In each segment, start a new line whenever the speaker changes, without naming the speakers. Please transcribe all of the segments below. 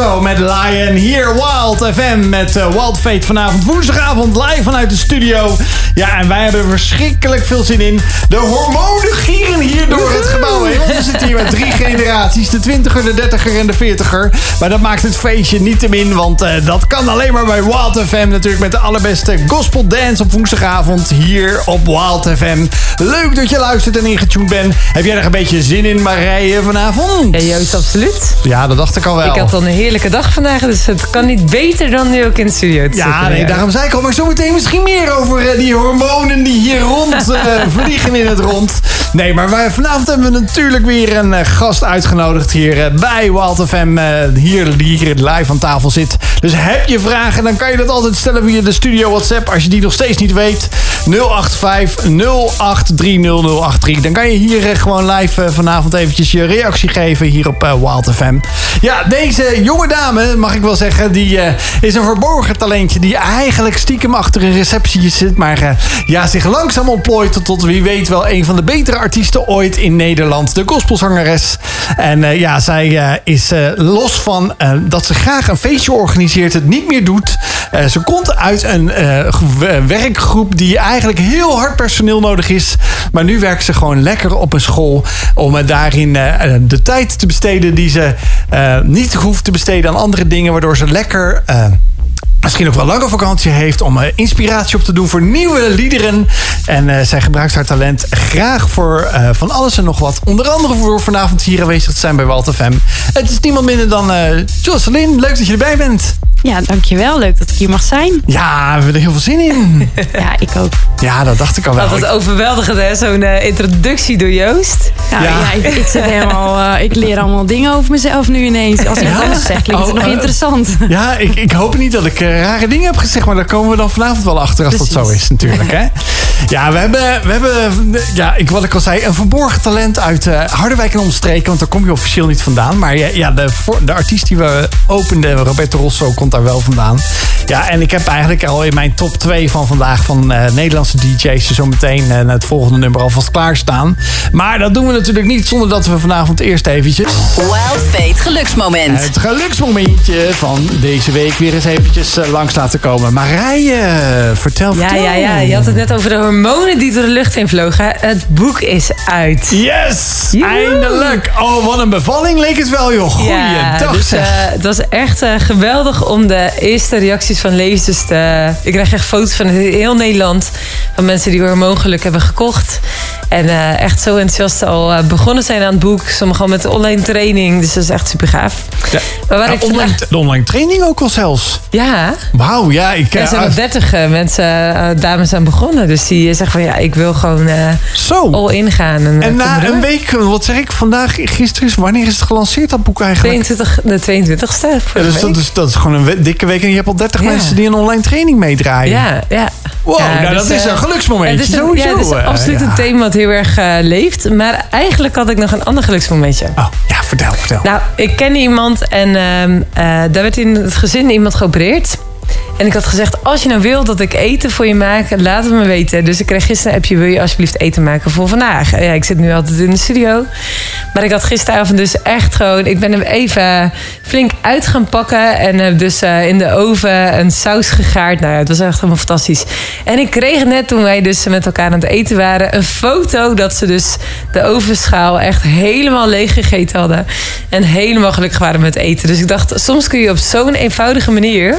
Tiesto met Lion. Hier Wild FM met uh, Wild Fate vanavond woensdagavond live vanuit de studio. Ja, en wij hebben er verschrikkelijk veel zin in. De hormonen gieren hier door het gebouw heen. We zitten hier met drie generaties. De twintiger, de dertiger en de veertiger. Maar dat maakt het feestje niet te min. Want uh, dat kan alleen maar bij Wild FM. Natuurlijk met de allerbeste gospel dance op woensdagavond. Hier op Wild FM. Leuk dat je luistert en ingetuned bent. Heb jij er een beetje zin in, Marije, vanavond?
Ja, juist absoluut.
Ja, dat dacht ik al wel.
Ik had al een heerlijke dag vandaag, dus het kan niet beter dan nu ook in de studio te
Ja, nee, daarom zei ik al. Maar zometeen misschien meer over uh, die hormonen die hier rond uh, vliegen in het rond. Nee, maar wij, vanavond hebben we natuurlijk weer een uh, gast uitgenodigd hier bij Wild FM. hier, die hier live aan tafel zit. Dus heb je vragen, dan kan je dat altijd stellen via de studio WhatsApp. Als je die nog steeds niet weet. 085 083 Dan kan je hier gewoon live vanavond eventjes je reactie geven hier op Wild FM. Ja, deze jonge dame, mag ik wel zeggen, die is een verborgen talentje die eigenlijk stiekem achter een receptie zit, maar ja, zich langzaam ontplooit tot, wie weet wel een van de betere artiesten ooit in Nederland, de gospelzangeres. En ja, zij is los van dat ze graag een feestje organiseert, het niet meer doet. ze komt uit een werkgroep die eigenlijk heel hard personeel nodig is, maar nu werkt ze gewoon lekker op een school om daarin de tijd te besteden die ze uh, niet hoeft te besteden aan andere dingen, waardoor ze lekker. Misschien ook wel lange vakantie heeft om uh, inspiratie op te doen voor nieuwe liederen. En uh, zij gebruikt haar talent graag voor uh, van alles en nog wat. Onder andere voor vanavond hier aanwezig te zijn bij Walter FM. Het is niemand minder dan Jocelyn. Leuk dat je erbij bent.
Ja, dankjewel. Leuk dat ik hier mag zijn.
Ja, we hebben er heel veel zin in.
ja, ik ook.
Ja, dat dacht ik al wel.
Dat is overweldigend, hè? Zo'n uh, introductie door Joost.
Nou, ja, ja ik, ik, zit helemaal, uh, ik leer allemaal dingen over mezelf nu ineens. Als ik het anders zeg, klinkt het oh, nog uh, interessant.
Ja, ik, ik hoop niet dat ik rare dingen heb gezegd, maar daar komen we dan vanavond wel achter als Precies. dat zo is, natuurlijk. Hè? Ja, we hebben, we hebben ja, ik, wat ik al zei, een verborgen talent uit Harderwijk en omstreken. Want daar kom je officieel niet vandaan. Maar ja, ja de, de artiest die we openden, Roberto Rosso, komt daar wel vandaan. Ja, en ik heb eigenlijk al in mijn top 2 van vandaag van uh, Nederlandse DJ's zo meteen uh, het volgende nummer alvast klaarstaan. Maar dat doen we natuurlijk niet zonder dat we vanavond eerst eventjes...
Wild Fate geluksmoment.
Het geluksmomentje van deze week weer eens eventjes uh, langs laten komen. Marije, vertel,
ja,
vertel.
Ja, ja, je had het net over de hormonen die door de lucht heen vlogen. Het boek is uit.
Yes! Joehoe. Eindelijk! Oh, wat een bevalling leek het wel, joh. Goeiedag,
ja, dus, Het was echt geweldig om de eerste reacties van lezers te... Ik krijg echt foto's van heel Nederland. Van mensen die hormoongeluk hebben gekocht. En uh, echt zo enthousiast al begonnen zijn aan het boek. Sommigen al met de online training. Dus dat is echt super gaaf.
Ja. Maar waar ja, ik online, vandaag... De online training ook al zelfs.
Ja.
Wauw, ja. Ik,
er zijn nog dertig mensen, dames aan begonnen. Dus die zeggen van ja, ik wil gewoon
zo.
all in gaan. En,
en na een week, wat zeg ik, vandaag, gisteren is, wanneer is het gelanceerd dat boek eigenlijk?
22, de 22ste.
Ja, dus dat is, dat is gewoon een dikke week. En je hebt al 30 ja. mensen die een online training meedraaien.
Ja, ja.
Wow,
ja,
nou,
dus,
dat is een geluksmomentje.
Het is een,
sowieso.
Ja, het is absoluut een thema wat heel erg uh, leeft. Maar eigenlijk had ik nog een ander geluksmomentje.
Oh, ja, vertel, vertel.
Nou, ik ken iemand en uh, uh, daar werd in het gezin iemand geopereerd. En ik had gezegd, als je nou wil dat ik eten voor je maak, laat het me weten. Dus ik kreeg gisteren een appje, wil je alsjeblieft eten maken voor vandaag? Ja, ik zit nu altijd in de studio. Maar ik had gisteravond dus echt gewoon, ik ben hem even flink uit gaan pakken. En heb dus uh, in de oven een saus gegaard. Nou ja, het was echt helemaal fantastisch. En ik kreeg net toen wij dus met elkaar aan het eten waren, een foto dat ze dus de ovenschaal echt helemaal leeg gegeten hadden. En helemaal gelukkig waren met eten. Dus ik dacht, soms kun je op zo'n eenvoudige manier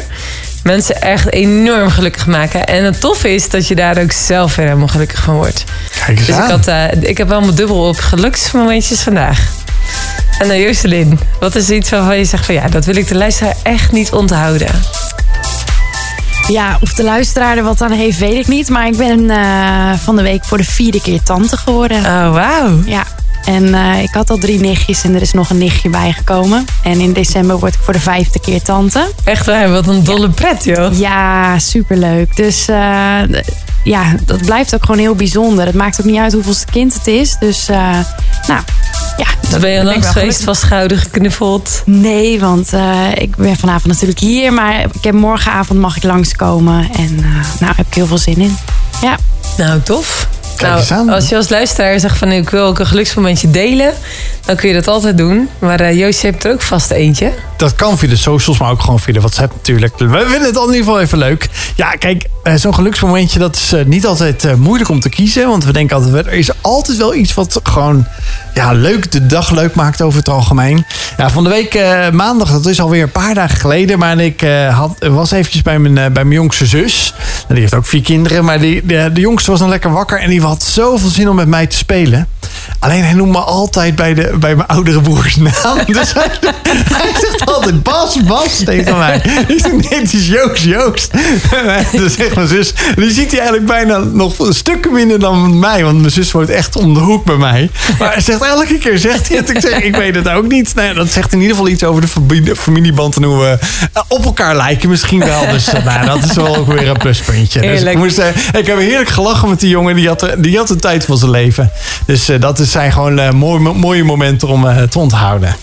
mensen echt enorm gelukkig maken. En het toffe is dat je daar ook zelf weer helemaal gelukkig van wordt.
Kijk eens
dus
aan.
Ik, had, uh, ik heb wel mijn dubbel op geluksmomentjes vandaag. En dan Jocelyn, wat is iets waarvan je zegt van ja, dat wil ik de luisteraar echt niet onthouden?
Ja, of de luisteraar er wat aan heeft, weet ik niet. Maar ik ben uh, van de week voor de vierde keer tante geworden.
Oh, wauw.
Ja, en uh, ik had al drie nichtjes en er is nog een nichtje bijgekomen. En in december word ik voor de vijfde keer tante.
Echt waar, wat een dolle
ja.
pret joh.
Ja, superleuk. Dus uh, ja, dat blijft ook gewoon heel bijzonder. Het maakt ook niet uit hoeveelste kind het is. Dus uh, nou, ja.
Dus ben je langs geweest, van schouder geknuffeld?
Nee, want ik ben vanavond natuurlijk hier. Maar ik heb morgenavond mag ik langskomen. En nou, heb ik heel veel zin in. Ja.
Nou, tof.
Kijk.
Nou, als je als luisteraar zegt van ik wil ook een geluksmomentje delen, dan kun je dat altijd doen. Maar eh Joost, je hebt er ook vast eentje.
Dat kan via de socials, maar ook gewoon via de WhatsApp natuurlijk. We vinden het in ieder geval even leuk. Ja, kijk, eh, zo'n geluksmomentje, dat is eh, niet altijd eh, moeilijk om te kiezen. Want we denken altijd, er is altijd wel iets wat gewoon ja, leuk, de dag leuk maakt over het algemeen. Ja, van de week maandag, dat is alweer een paar dagen geleden. Maar ik had, was eventjes bij mijn, bij mijn jongste zus. Nou, Die heeft ook vier kinderen. Maar die, de, jongste was dan lekker wakker en die had zoveel zin om met mij te spelen. Alleen hij noemt me altijd bij, de, bij mijn oudere broers naam. Dus hij, altijd Bas, Bas tegen mij. Ik zeg nee, het is Joost, Joost. Dan zegt mijn zus, die ziet hij eigenlijk bijna nog stukken minder dan mij. Want mijn zus woont echt om de hoek bij mij. Maar hij zegt elke keer, zegt hij het. Ik zeg, ik weet het ook niet. Nou dat zegt in ieder geval iets over de familie- familieband en hoe we eh, op elkaar lijken misschien wel. Dus eh, nou, dat is wel ook weer een pluspuntje. Dus ik, moest, eh, ik heb heerlijk gelachen met die jongen. Die had, die had de tijd van zijn leven. Dus dat is- zijn gewoon mooie, mooie momenten om te onthouden.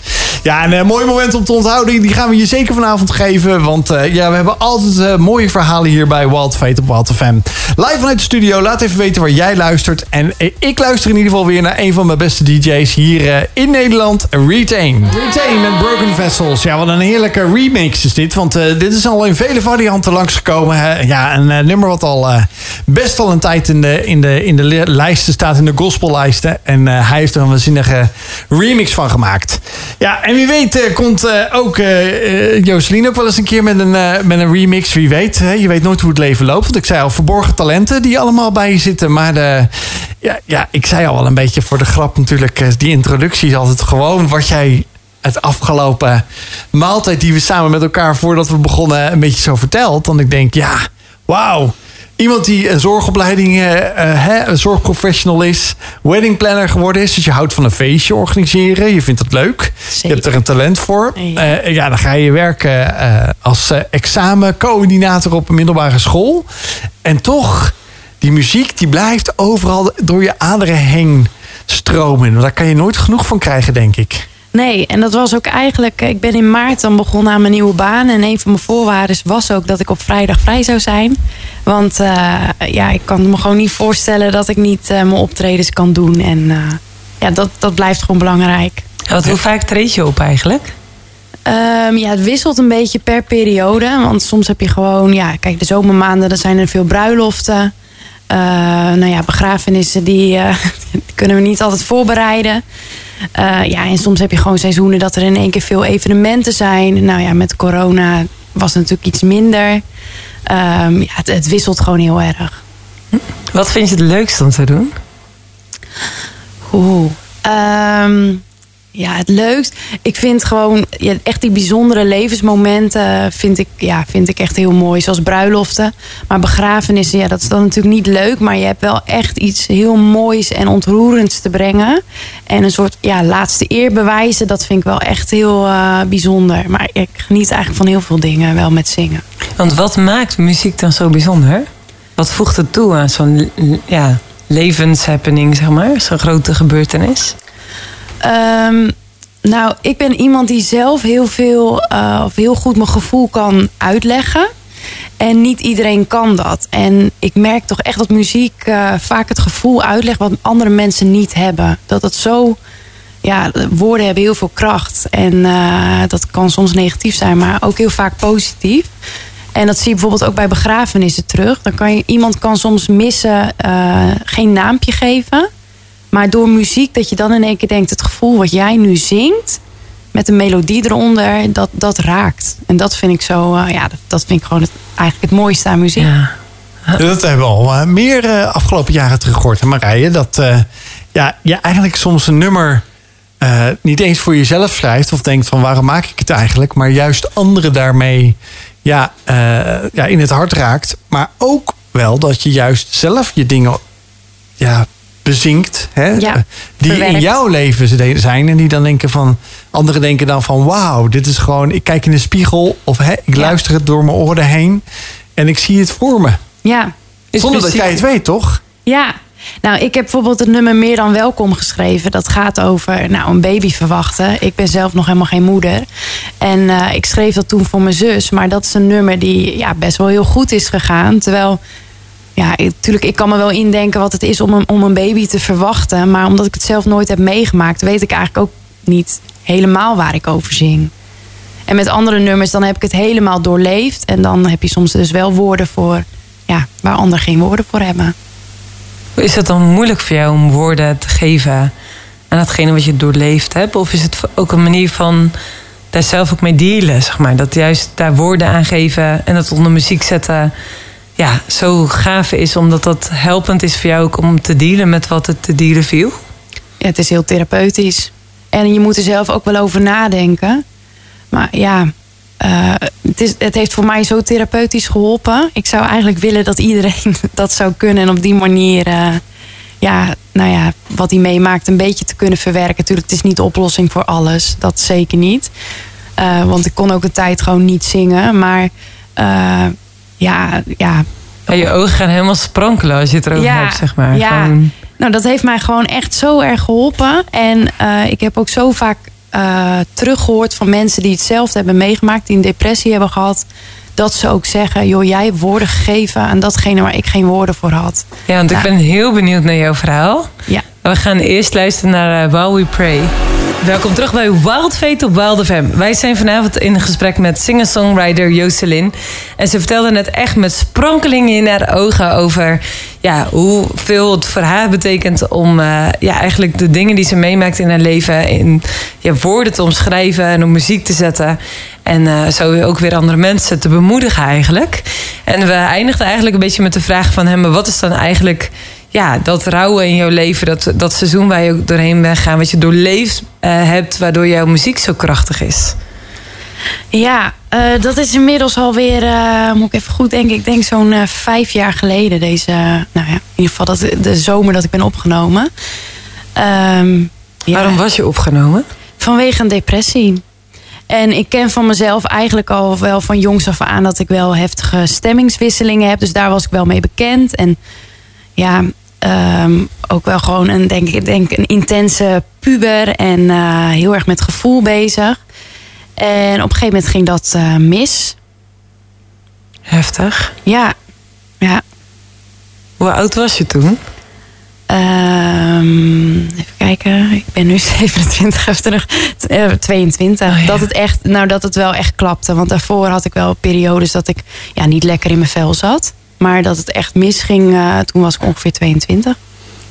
Ja, en eh, mooie momenten om te onthouden, die gaan we je zeker vanavond geven. Want eh, ja, we hebben altijd eh, mooie verhalen hier bij Wild Fate op Wild FM. Live vanuit de studio, laat even weten waar jij luistert. En eh, ik luister in ieder geval weer naar een van mijn beste DJ's hier in Nederland, Retain. Retain met Broken Vessels. Ja, wat een heerlijke remix is dit. Want dit is al in vele varianten langsgekomen. hè. Ja, een nummer wat al best al een tijd in de, in de, in de li- lijsten staat, in de gospellijsten. En hij heeft er een waanzinnige remix van gemaakt. Ja, en wie weet komt eh, ook Jocelyn ook wel eens een keer met een, eh, met een remix. Wie weet, hè? je weet nooit hoe het leven loopt. Want ik zei al, verborgen talenten die allemaal bij je zitten. Maar ja, ja, ik zei al wel een beetje voor de grap natuurlijk. Die introductie is altijd gewoon wat jij het afgelopen maaltijd die we samen met elkaar voordat we begonnen een beetje zo verteld. Dan ik denk, ja, wauw. Iemand die een zorgopleiding, eh, eh, hè, een zorgprofessional is, wedding planner geworden is. Dus je houdt van een feestje organiseren. Je vindt het leuk. Je hebt er een talent voor.
Ja.
Eh, ja, dan ga je werken eh, als eh, examencoördinator op een middelbare school. En toch, die muziek die blijft overal door je aderen heen stromen. Daar kan je nooit genoeg van krijgen, denk ik.
Nee, en dat was ook eigenlijk. Ik ben in maart dan begonnen aan mijn nieuwe baan. En een van mijn voorwaarden was ook dat ik op vrijdag vrij zou zijn. Want eh, ja, ik kan me gewoon niet voorstellen dat ik niet eh, mijn optredens kan doen. En eh, ja, dat, dat blijft gewoon belangrijk.
Want hoe vaak treed je op eigenlijk?
Ehm, ja, het wisselt een beetje per periode. Want soms heb je gewoon, ja, kijk, de zomermaanden, dan zijn er veel bruiloften. Eh, nou ja, begrafenissen, die, eh, kunnen we niet altijd voorbereiden. Eh, ja, en soms heb je gewoon seizoenen dat er in één keer veel evenementen zijn. Nou ja, met corona was het natuurlijk iets minder. Ehm, ja, het, het wisselt gewoon heel erg.
Wat vind je het leukst om te doen?
Oeh. Ehm, ja, het leukst. Ik vind gewoon ja, echt die bijzondere levensmomenten vind ik, ja, vind ik echt heel mooi. Zoals bruiloften. Maar begrafenissen, ja, dat is dan natuurlijk niet leuk. Maar je hebt wel echt iets heel moois en ontroerends te brengen. En een soort ja, laatste eer bewijzen. Dat vind ik wel echt heel eh, bijzonder. Maar ik geniet eigenlijk van heel veel dingen wel met zingen.
Want wat maakt muziek dan zo bijzonder? Wat voegt het toe aan zo'n ja, levenshappening, zeg maar? Zo'n grote gebeurtenis?
Ehm, nou, ik ben iemand die zelf heel veel eh, of heel goed mijn gevoel kan uitleggen. En niet iedereen kan dat. En ik merk toch echt dat muziek eh, vaak het gevoel uitlegt wat andere mensen niet hebben. Dat het zo. Ja, woorden hebben heel veel kracht. En eh, dat kan soms negatief zijn, maar ook heel vaak positief. En dat zie je bijvoorbeeld ook bij begrafenissen terug. Dan kan je, iemand kan soms missen, geen naampje geven. Maar door muziek, dat je dan in één keer denkt... het gevoel wat jij nu zingt, met een melodie eronder, dat, dat raakt. En dat vind ik zo, eh, ja, dat, dat vind ik gewoon het, eigenlijk het mooiste aan muziek.
Ja.
Dat hebben we al eh, meer eh, afgelopen jaren teruggehoord, hè Marije. Dat eh, ja, je eigenlijk soms een nummer eh, niet eens voor jezelf schrijft... of denkt van waarom maak ik het eigenlijk... maar juist anderen daarmee ja, eh, ja, in het hart raakt. Maar ook wel dat je juist zelf je dingen ja, bezinkt. Hè?
Ja,
die in jouw leven zijn. En die dan denken van... Anderen denken dan van wauw, dit is gewoon... Ik kijk in de spiegel of hè, ik
Ja.
luister het door mijn oren heen... en ik zie het voor me.
Ja,
Is
Zonder dat jij het weet, toch?
ja. Nou, ik heb bijvoorbeeld het nummer Meer dan Welkom geschreven. Dat gaat over nou, een baby verwachten. Ik ben zelf nog helemaal geen moeder. En eh, ik schreef dat toen voor mijn zus. Maar dat is een nummer die ja, best wel heel goed is gegaan. Terwijl ja, natuurlijk, ik kan me wel indenken wat het is om een, om een baby te verwachten. Maar omdat ik het zelf nooit heb meegemaakt, weet ik eigenlijk ook niet helemaal waar ik over zing. En met andere nummers, dan heb ik het helemaal doorleefd. En dan heb je soms dus wel woorden voor, ja, waar anderen geen woorden voor hebben.
Is het dan moeilijk voor jou om woorden te geven aan datgene wat je doorleefd hebt? Of is het ook een manier van daar zelf ook mee dealen, zeg maar? Dat juist daar woorden aan geven en dat onder muziek zetten... ja, zo gaaf is, omdat dat helpend is voor jou ook om te dealen met wat het te dealen viel?
Het is heel therapeutisch. En je moet er zelf ook wel over nadenken. Maar ja, uh, het, is, het heeft voor mij zo therapeutisch geholpen. Ik zou eigenlijk willen dat iedereen dat zou kunnen. En op die manier, uh, ja, nou ja, wat hij meemaakt, een beetje te kunnen verwerken. Natuurlijk, het is niet de oplossing voor alles. Dat zeker niet. Uh, want ik kon ook een tijd gewoon niet zingen. Maar ja, ja.
Je ogen gaan helemaal sprankelen als je het erover
ja,
hebt, zeg maar.
Ja. Gewoon... Nou, dat heeft mij gewoon echt zo erg geholpen. En ik heb ook zo vaak uh, teruggehoord van mensen die hetzelfde hebben meegemaakt, die een depressie hebben gehad. Dat ze ook zeggen, joh, jij hebt woorden gegeven aan datgene waar ik geen woorden voor had.
Ja, want ik ben heel benieuwd naar jouw verhaal.
Ja.
We gaan eerst luisteren naar uh, While We Pray. Welkom terug bij Wild Fate op Wild FM. Wij zijn vanavond in gesprek met singer-songwriter Jocelyn. En ze vertelde net echt met sprankelingen in haar ogen over ja, hoeveel het voor haar betekent om uh, ja, eigenlijk de dingen die ze meemaakt in haar leven in ja, woorden te omschrijven en op muziek te zetten. En uh, zo ook weer andere mensen te bemoedigen eigenlijk. En we eindigden eigenlijk een beetje met de vraag van hem, wat is dan eigenlijk ja, dat rouwen in jouw leven, dat, dat seizoen waar je ook doorheen bent gaan, wat je doorleefd uh, hebt, waardoor jouw muziek zo krachtig is?
Ja, uh, dat is inmiddels alweer, uh, moet ik even goed denken, ik denk zo'n uh, vijf jaar geleden. Deze, nou ja, in ieder geval dat, de zomer dat ik ben opgenomen. Um,
Waarom was je opgenomen?
Vanwege een depressie. En ik ken van mezelf eigenlijk al wel van jongs af aan dat ik wel heftige stemmingswisselingen heb. Dus daar was ik wel mee bekend. En ja, um, ook wel gewoon een, denk ik, denk een intense puber en uh, heel erg met gevoel bezig. En op een gegeven moment ging dat uh, mis.
Heftig.
Ja, ja.
Hoe oud was je toen?
Um, even kijken, ik ben nu 27 of terug, uh, 22. Oh, ja. Dat het echt, nou dat het wel echt klapte. Want daarvoor had ik wel periodes dat ik ja, niet lekker in mijn vel zat. Maar dat het echt misging, uh, toen was ik ongeveer 22.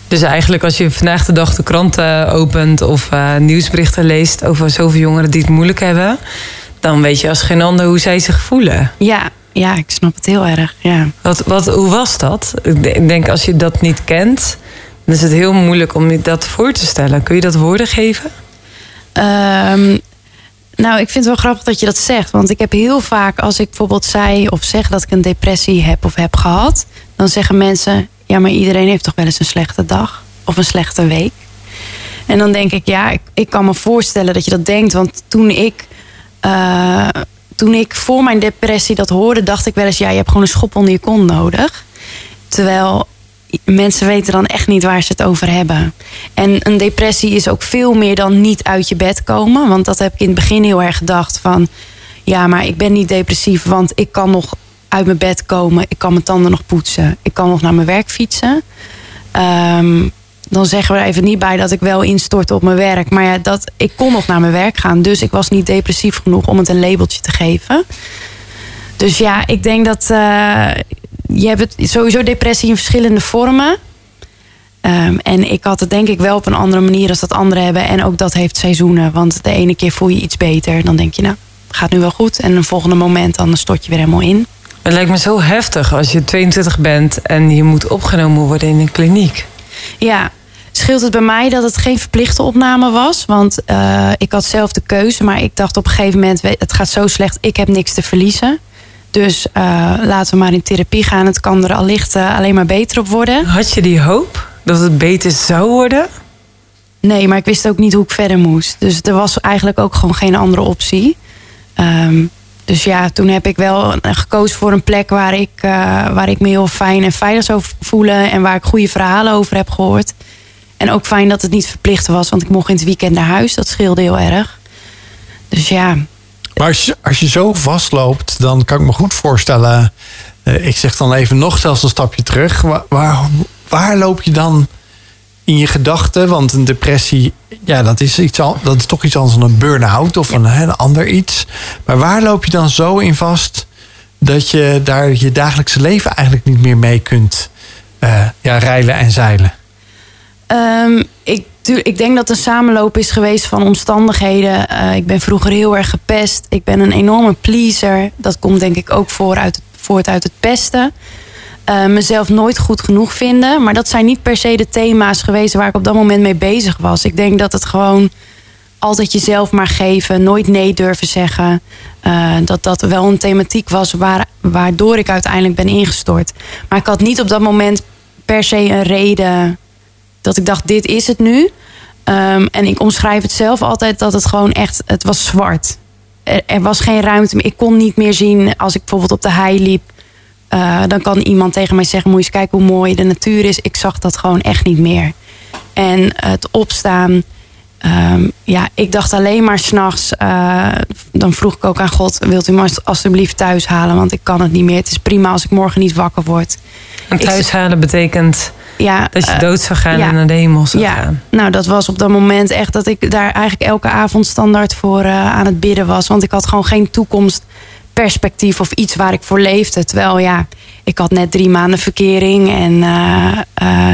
Dus eigenlijk als je vandaag de dag de kranten opent of uh, nieuwsberichten leest over zoveel jongeren die het moeilijk hebben, dan weet je als geen ander hoe zij zich voelen.
Ja, ja ik snap het heel erg. Ja.
Wat, wat, hoe was dat? Ik denk als je dat niet kent, dan is het heel moeilijk om je dat voor te stellen. Kun je dat woorden geven?
Um, nou, ik vind het wel grappig dat je dat zegt. Want ik heb heel vaak, als ik bijvoorbeeld zei of zeg dat ik een depressie heb of heb gehad, dan zeggen mensen: Ja, maar iedereen heeft toch wel eens een slechte dag of een slechte week. En dan denk ik: Ja, ik, ik kan me voorstellen dat je dat denkt. Want toen ik, uh, toen ik voor mijn depressie dat hoorde, dacht ik wel eens: Ja, je hebt gewoon een schop onder je kont nodig. Terwijl mensen weten dan echt niet waar ze het over hebben. En een depressie is ook veel meer dan niet uit je bed komen. Want dat heb ik in het begin heel erg gedacht van... ja, maar ik ben niet depressief, want ik kan nog uit mijn bed komen. Ik kan mijn tanden nog poetsen. Ik kan nog naar mijn werk fietsen. Um, dan zeggen we er even niet bij dat ik wel instort op mijn werk. Maar ja, dat, ik kon nog naar mijn werk gaan. Dus ik was niet depressief genoeg om het een labeltje te geven. Dus ja, ik denk dat... Uh, je hebt het sowieso depressie in verschillende vormen. Um, en ik had het denk ik wel op een andere manier als dat anderen hebben. En ook dat heeft seizoenen. Want de ene keer voel je iets beter. Dan denk je, nou, gaat nu wel goed. En een volgende moment dan stort je weer helemaal in.
Het lijkt me zo heftig als je 22 bent en je moet opgenomen worden in een kliniek.
Ja, scheelt het bij mij dat het geen verplichte opname was. Want uh, ik had zelf de keuze. Maar ik dacht op een gegeven moment, het gaat zo slecht. Ik heb niks te verliezen. Dus uh, laten we maar in therapie gaan. Het kan er allicht uh, alleen maar beter op worden.
Had je die hoop dat het beter zou worden?
Nee, maar ik wist ook niet hoe ik verder moest. Dus er was eigenlijk ook gewoon geen andere optie. Um, dus ja, toen heb ik wel gekozen voor een plek waar ik, uh, waar ik me heel fijn en veilig zou voelen. En waar ik goede verhalen over heb gehoord. En ook fijn dat het niet verplicht was, want ik mocht in het weekend naar huis. Dat scheelde heel erg. Dus ja,
maar als je, als je zo vastloopt, dan kan ik me goed voorstellen eh, ik zeg dan even nog zelfs een stapje terug. Waar, waar, waar loop je dan in je gedachten? Want een depressie, ja, dat is, iets, al- dat is toch iets anders dan een burn-out of een, een ander iets. Maar waar loop je dan zo in vast dat je daar je dagelijkse leven eigenlijk niet meer mee kunt eh, ja, reilen en zeilen?
Ehm, ik, ik denk dat een samenloop is geweest van omstandigheden. Eh, ik ben vroeger heel erg gepest. Ik ben een enorme pleaser. Dat komt denk ik ook voor uit, voort uit het pesten. Eh, mezelf nooit goed genoeg vinden. Maar dat zijn niet per se de thema's geweest waar ik op dat moment mee bezig was. Ik denk dat het gewoon altijd jezelf maar geven, nooit nee durven zeggen. eh, dat dat wel een thematiek was waar, waardoor ik uiteindelijk ben ingestort. Maar ik had niet op dat moment per se een reden dat ik dacht, dit is het nu. Ehm, en ik omschrijf het zelf altijd dat het gewoon echt, het was zwart. Er, er was geen ruimte meer. Ik kon niet meer zien als ik bijvoorbeeld op de hei liep. eh, dan kan iemand tegen mij zeggen, moet je eens kijken hoe mooi de natuur is. Ik zag dat gewoon echt niet meer. En het opstaan, ehm, ja, ik dacht alleen maar s'nachts. uh, dan vroeg ik ook aan God, wilt u me als- alsjeblieft thuis halen? Want ik kan het niet meer. Het is prima als ik morgen niet wakker word.
En thuis halen betekent
Ja,
dat je
eh,
dood zou gaan
ja.
en naar de hemel zou
ja,
gaan.
nou dat was op dat moment echt dat ik daar eigenlijk elke avond standaard voor eh, aan het bidden was. Want ik had gewoon geen toekomstperspectief of iets waar ik voor leefde. Terwijl ja, ik had net drie maanden verkering en eh,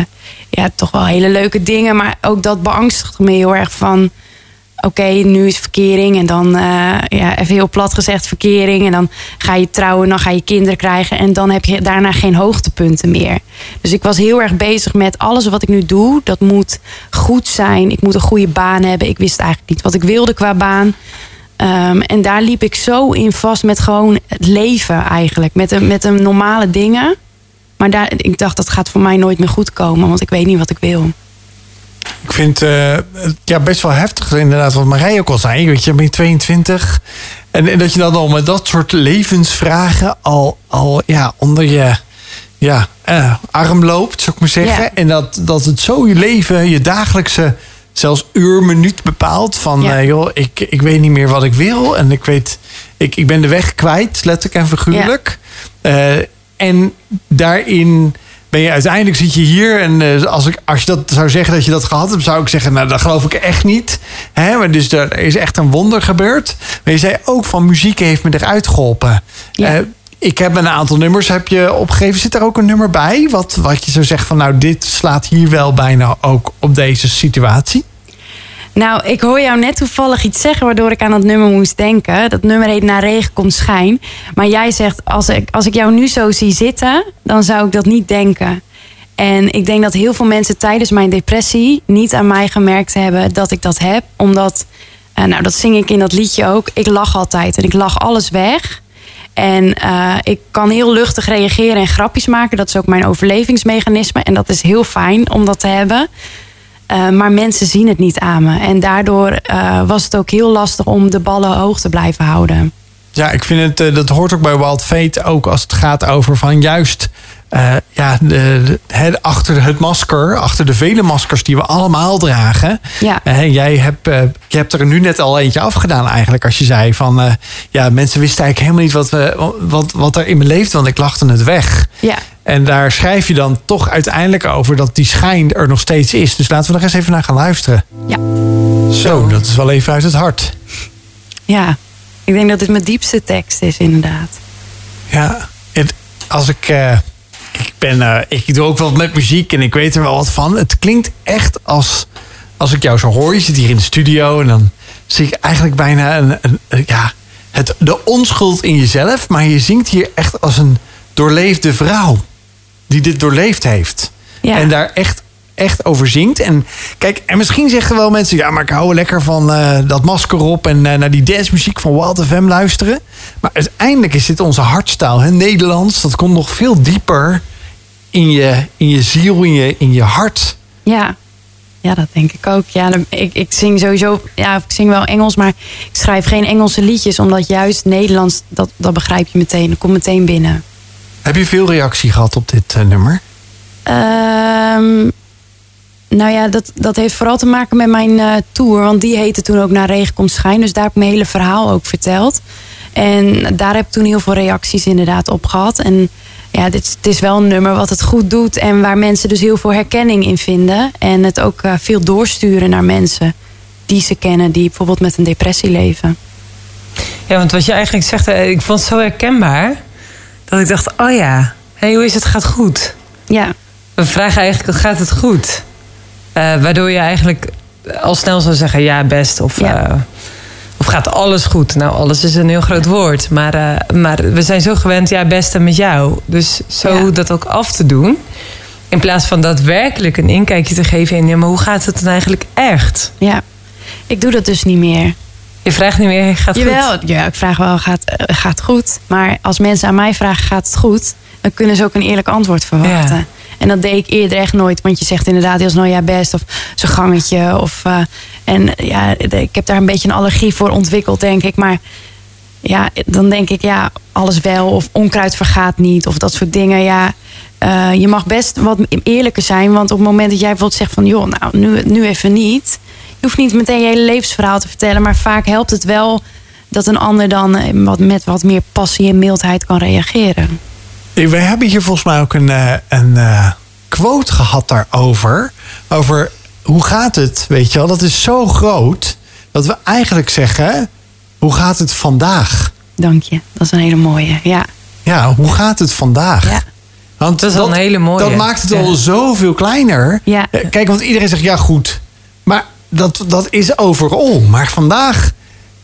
ja, toch wel hele leuke dingen. Maar ook dat beangstigde me heel erg van... Oké, nu is verkering en dan, eh, ja, even heel plat gezegd, verkering. En dan ga je trouwen, dan ga je kinderen krijgen. En dan heb je daarna geen hoogtepunten meer. Dus ik was heel erg bezig met alles wat ik nu doe. Dat moet goed zijn. Ik moet een goede baan hebben. Ik wist eigenlijk niet wat ik wilde qua baan. Ehm, en daar liep ik zo in vast met gewoon het leven eigenlijk. Met de, met de normale dingen. Maar daar, ik dacht, dat gaat voor mij nooit meer goed komen. Want ik weet niet wat ik wil.
Ik vind eh, het ja, best wel heftig inderdaad wat Marij ook al zei. Weet je, ben je 22. En, en dat je dan al met dat soort levensvragen al, al ja, onder je ja, eh, arm loopt, zou ik maar zeggen.
Ja.
En dat, dat het zo je leven, je dagelijkse, zelfs uur, minuut bepaalt. Van
Ja.
eh, joh, ik, ik weet niet meer wat ik wil. En ik weet, ik, ik ben de weg kwijt, letterlijk en figuurlijk. Eh, en daarin ben je uiteindelijk zit je hier. En eh, als, ik, als je dat zou zeggen dat je dat gehad hebt, zou ik zeggen, nou dat geloof ik echt niet. Hè? Maar dus er is echt een wonder gebeurd. Maar je zei ook van muziek heeft me eruit geholpen.
Ja.
Eh, ik heb een aantal nummers heb je opgegeven. Zit er ook een nummer bij? Wat, wat je zou zeggen van nou, dit slaat hier wel bijna ook op deze situatie.
Nou, ik hoor jou net toevallig iets zeggen waardoor ik aan dat nummer moest denken. Dat nummer heet Na regen komt schijn. Maar jij zegt, als ik, als ik jou nu zo zie zitten, dan zou ik dat niet denken. En ik denk dat heel veel mensen tijdens mijn depressie niet aan mij gemerkt hebben dat ik dat heb. Omdat, eh, nou dat zing ik in dat liedje ook, ik lach altijd en ik lach alles weg. En eh, ik kan heel luchtig reageren en grapjes maken. Dat is ook mijn overlevingsmechanisme. En dat is heel fijn om dat te hebben. Uh, maar mensen zien het niet aan me. En daardoor uh, was het ook heel lastig om de ballen hoog te blijven houden.
Ja, ik vind het, uh, dat hoort ook bij Wild Fate ook als het gaat over van juist uh, ja, de, de, het, achter het masker, achter de vele maskers die we allemaal dragen.
Ja.
Uh, jij hebt, uh, je hebt er nu net al eentje afgedaan eigenlijk als je zei van ja, mensen wisten eigenlijk helemaal niet wat, we, wat, wat er in me leeft, want ik lachte het weg.
Ja.
En daar schrijf je dan toch uiteindelijk over dat die schijn er nog steeds is. Dus laten we nog eens even naar gaan luisteren.
Ja.
Zo, dat is wel even uit het hart.
Ja, ik denk dat dit mijn diepste tekst is, inderdaad.
Ja, het, als ik. Uh, ik, ben, uh, ik doe ook wel met muziek en ik weet er wel wat van. Het klinkt echt als. Als ik jou zo hoor, je zit hier in de studio en dan zie ik eigenlijk bijna een, een, een ja, het, de onschuld in jezelf. Maar je zingt hier echt als een doorleefde vrouw die dit doorleefd heeft.
Ja.
En daar echt, echt over zingt. En kijk, en misschien zeggen wel mensen... ja, maar ik hou lekker van uh, dat masker op... en uh, naar die dancemuziek van Wild FM luisteren. Maar uiteindelijk is dit onze hartstaal. Hè? Nederlands, dat komt nog veel dieper... in je, in je ziel, in je, in je hart.
Ja. Ja, dat denk ik ook. Ja, ik, ik zing sowieso, ja, ik zing wel Engels, maar ik schrijf geen Engelse liedjes, omdat juist Nederlands, dat, dat begrijp je meteen, dat komt meteen binnen.
Heb je veel reactie gehad op dit uh, nummer?
Um, nou ja, dat, dat heeft vooral te maken met mijn uh, tour. Want die heette toen ook Naar Regen komt schijn. Dus daar heb ik mijn hele verhaal ook verteld. En daar heb ik toen heel veel reacties inderdaad op gehad. En ja, dit, is- het is wel een nummer wat het goed doet. En waar mensen dus heel veel herkenning in vinden. En het ook eh, veel doorsturen naar mensen die ze kennen. Die bijvoorbeeld met een depressie leven.
Ja, want wat je eigenlijk zegt, eh, ik vond het zo herkenbaar. Dat ik dacht, oh ja, hey, hoe is het? Gaat goed.
Ja,
We vragen eigenlijk, gaat het goed? Eh, waardoor je eigenlijk al snel zou zeggen, ja, best. Of,
Ja.
eh, of gaat alles goed? Nou, alles is een heel groot woord. Maar, eh, maar we zijn zo gewend, ja, best en met jou. Dus zo
Ja.
dat ook af te doen. In plaats van daadwerkelijk een inkijkje te geven in... ja, maar hoe gaat het dan eigenlijk echt?
ja. Ik doe dat dus niet meer.
Je vraagt niet meer, gaat het
Jawel,
goed?
ja, ik vraag wel, gaat, eh, gaat het goed? Maar als mensen aan mij vragen, gaat het goed? Dan kunnen ze ook een eerlijk antwoord verwachten.
Ja.
En dat deed ik eerder echt nooit. Want je zegt inderdaad heel snel, ja best. Of zo'n gangetje. Of, eh, en ja, ik heb daar een beetje een allergie voor ontwikkeld, denk ik. Maar ja, dan denk ik, ja, alles wel. Of onkruid vergaat niet. Of dat soort dingen, ja. Eh, je mag best wat eerlijker zijn. Want op het moment dat jij bijvoorbeeld zegt van... joh, nou, nu, nu even niet. Je hoeft niet meteen je hele levensverhaal te vertellen. Maar vaak helpt het wel dat een ander dan eh, wat, met wat meer passie en mildheid kan reageren.
Eh, We hebben hier volgens mij ook een, een quote gehad daarover. Over hoe gaat het, weet je wel. Dat is zo groot dat we eigenlijk zeggen... hoe gaat het vandaag?
Dank je. Dat is een hele mooie. Ja,
Ja, hoe gaat het vandaag?
Ja.
Want
Dat is een hele mooie.
Dat maakt het
Ja.
al zoveel kleiner.
Ja.
Eh, Kijk, want iedereen zegt ja goed. Maar dat, dat is overal. Maar vandaag,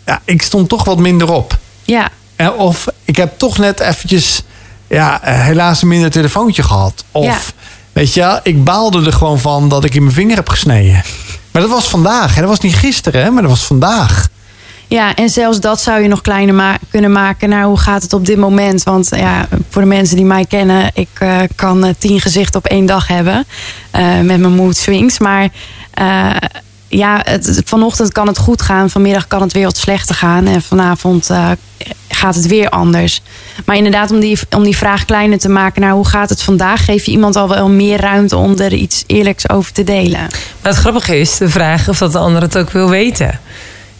ja, ik stond toch wat minder op.
ja,
Eh, Of ik heb toch net eventjes, ja, eh, helaas een minder telefoontje gehad. Of,
Ja.
weet je, ik baalde er gewoon van dat ik in mijn vinger heb gesneden. Maar dat was vandaag. Hè? Dat was niet gisteren, hè? maar dat was vandaag.
Ja, en zelfs dat zou je nog kleiner kunnen maken. Nou, hoe gaat het op dit moment? Want ja, voor de mensen die mij kennen, ik eh, kan eh, tien gezichten op één dag hebben. eh, met mijn mood swings. Maar ja, vanochtend kan het goed gaan. Vanmiddag kan het weer wat slechter gaan. En vanavond gaat het weer anders. Maar inderdaad, om die, om die vraag kleiner te maken naar hoe gaat het vandaag, geef je iemand al wel meer ruimte om er iets eerlijks over te delen.
Maar het grappige is de vraag of dat de ander het ook wil weten.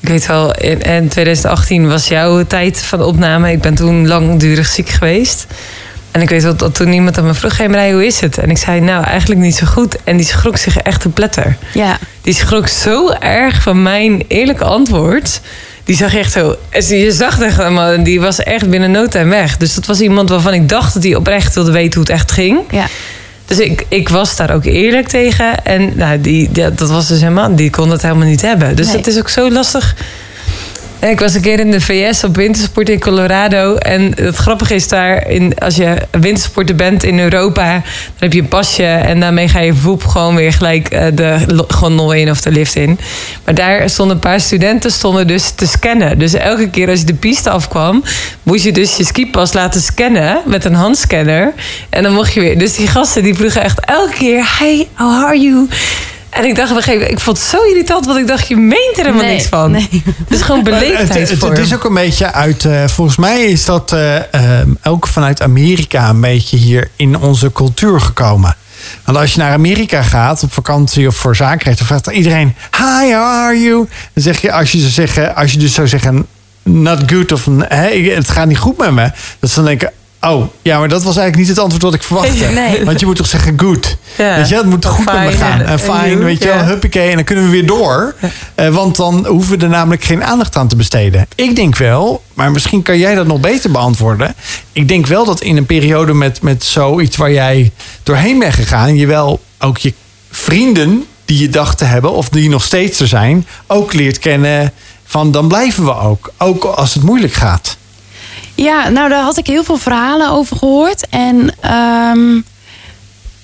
Ik weet wel, in, in 2018 was jouw tijd van opname. Ik ben toen langdurig ziek geweest. En ik weet wel dat toen iemand aan me vroeg... Hey Marij, hoe is het? En ik zei, nou, eigenlijk niet zo goed. En die schrok zich echt te pletter.
Ja,
Die schrok zo erg van mijn eerlijke antwoord. Die zag echt zo... Je zag echt helemaal... Die was echt binnen no time weg. Dus dat was iemand waarvan ik dacht dat hij oprecht wilde weten hoe het echt ging.
ja.
Dus ik, ik was daar ook eerlijk tegen. En nou, die, die- dat was dus helemaal, die kon dat helemaal niet hebben. Dus
Nee.
het is ook zo lastig. Ik was een keer in de VS op wintersport in Colorado. En het grappige is daar, in, als je wintersporter bent in Europa, dan heb je een pasje. En daarmee ga je voep gewoon weer gelijk eh, de gondel in of de lift in. Maar daar stonden een paar studenten stonden dus te scannen. Dus elke keer als je de piste afkwam, moest je dus je skipas laten scannen met een handscanner. En dan mocht je weer. Dus die gasten die vroegen echt elke keer: Hi, how are you? En ik dacht op een gegeven moment, ik vond het zo irritant, want ik dacht, je meent er helemaal
Nee,
niks van.
nee.
Het is gewoon beleefdheid
het, het is ook een beetje uit. eh, volgens mij is dat eh, ook vanuit Amerika een beetje hier in onze cultuur gekomen. Want als je naar Amerika gaat op vakantie of voor zakenrecht, dan vraagt iedereen: Hi, how are you? Dan zeg je, als je, zou zeggen, als je dus zou zeggen: Not good of hey, het gaat niet goed met me, dat ze dan denken. Oh, ja, maar dat was eigenlijk niet het antwoord wat ik verwachtte.
Nee.
Want je moet toch zeggen good.
Ja.
Weet je, het moet
Of
goed met me gaan.
en-
fijn, weet je wel,
ja.
huppakee. En dan kunnen we weer door. Eh, want dan hoeven we er namelijk geen aandacht aan te besteden. Ik denk wel, maar misschien kan jij dat nog beter beantwoorden. Ik denk wel dat in een periode met, met zoiets waar jij doorheen bent gegaan... je wel ook je vrienden die je dacht te hebben... of die nog steeds er zijn, ook leert kennen... van dan blijven we ook. Ook als het moeilijk gaat.
Ja, nou daar had ik heel veel verhalen over gehoord. En ehm,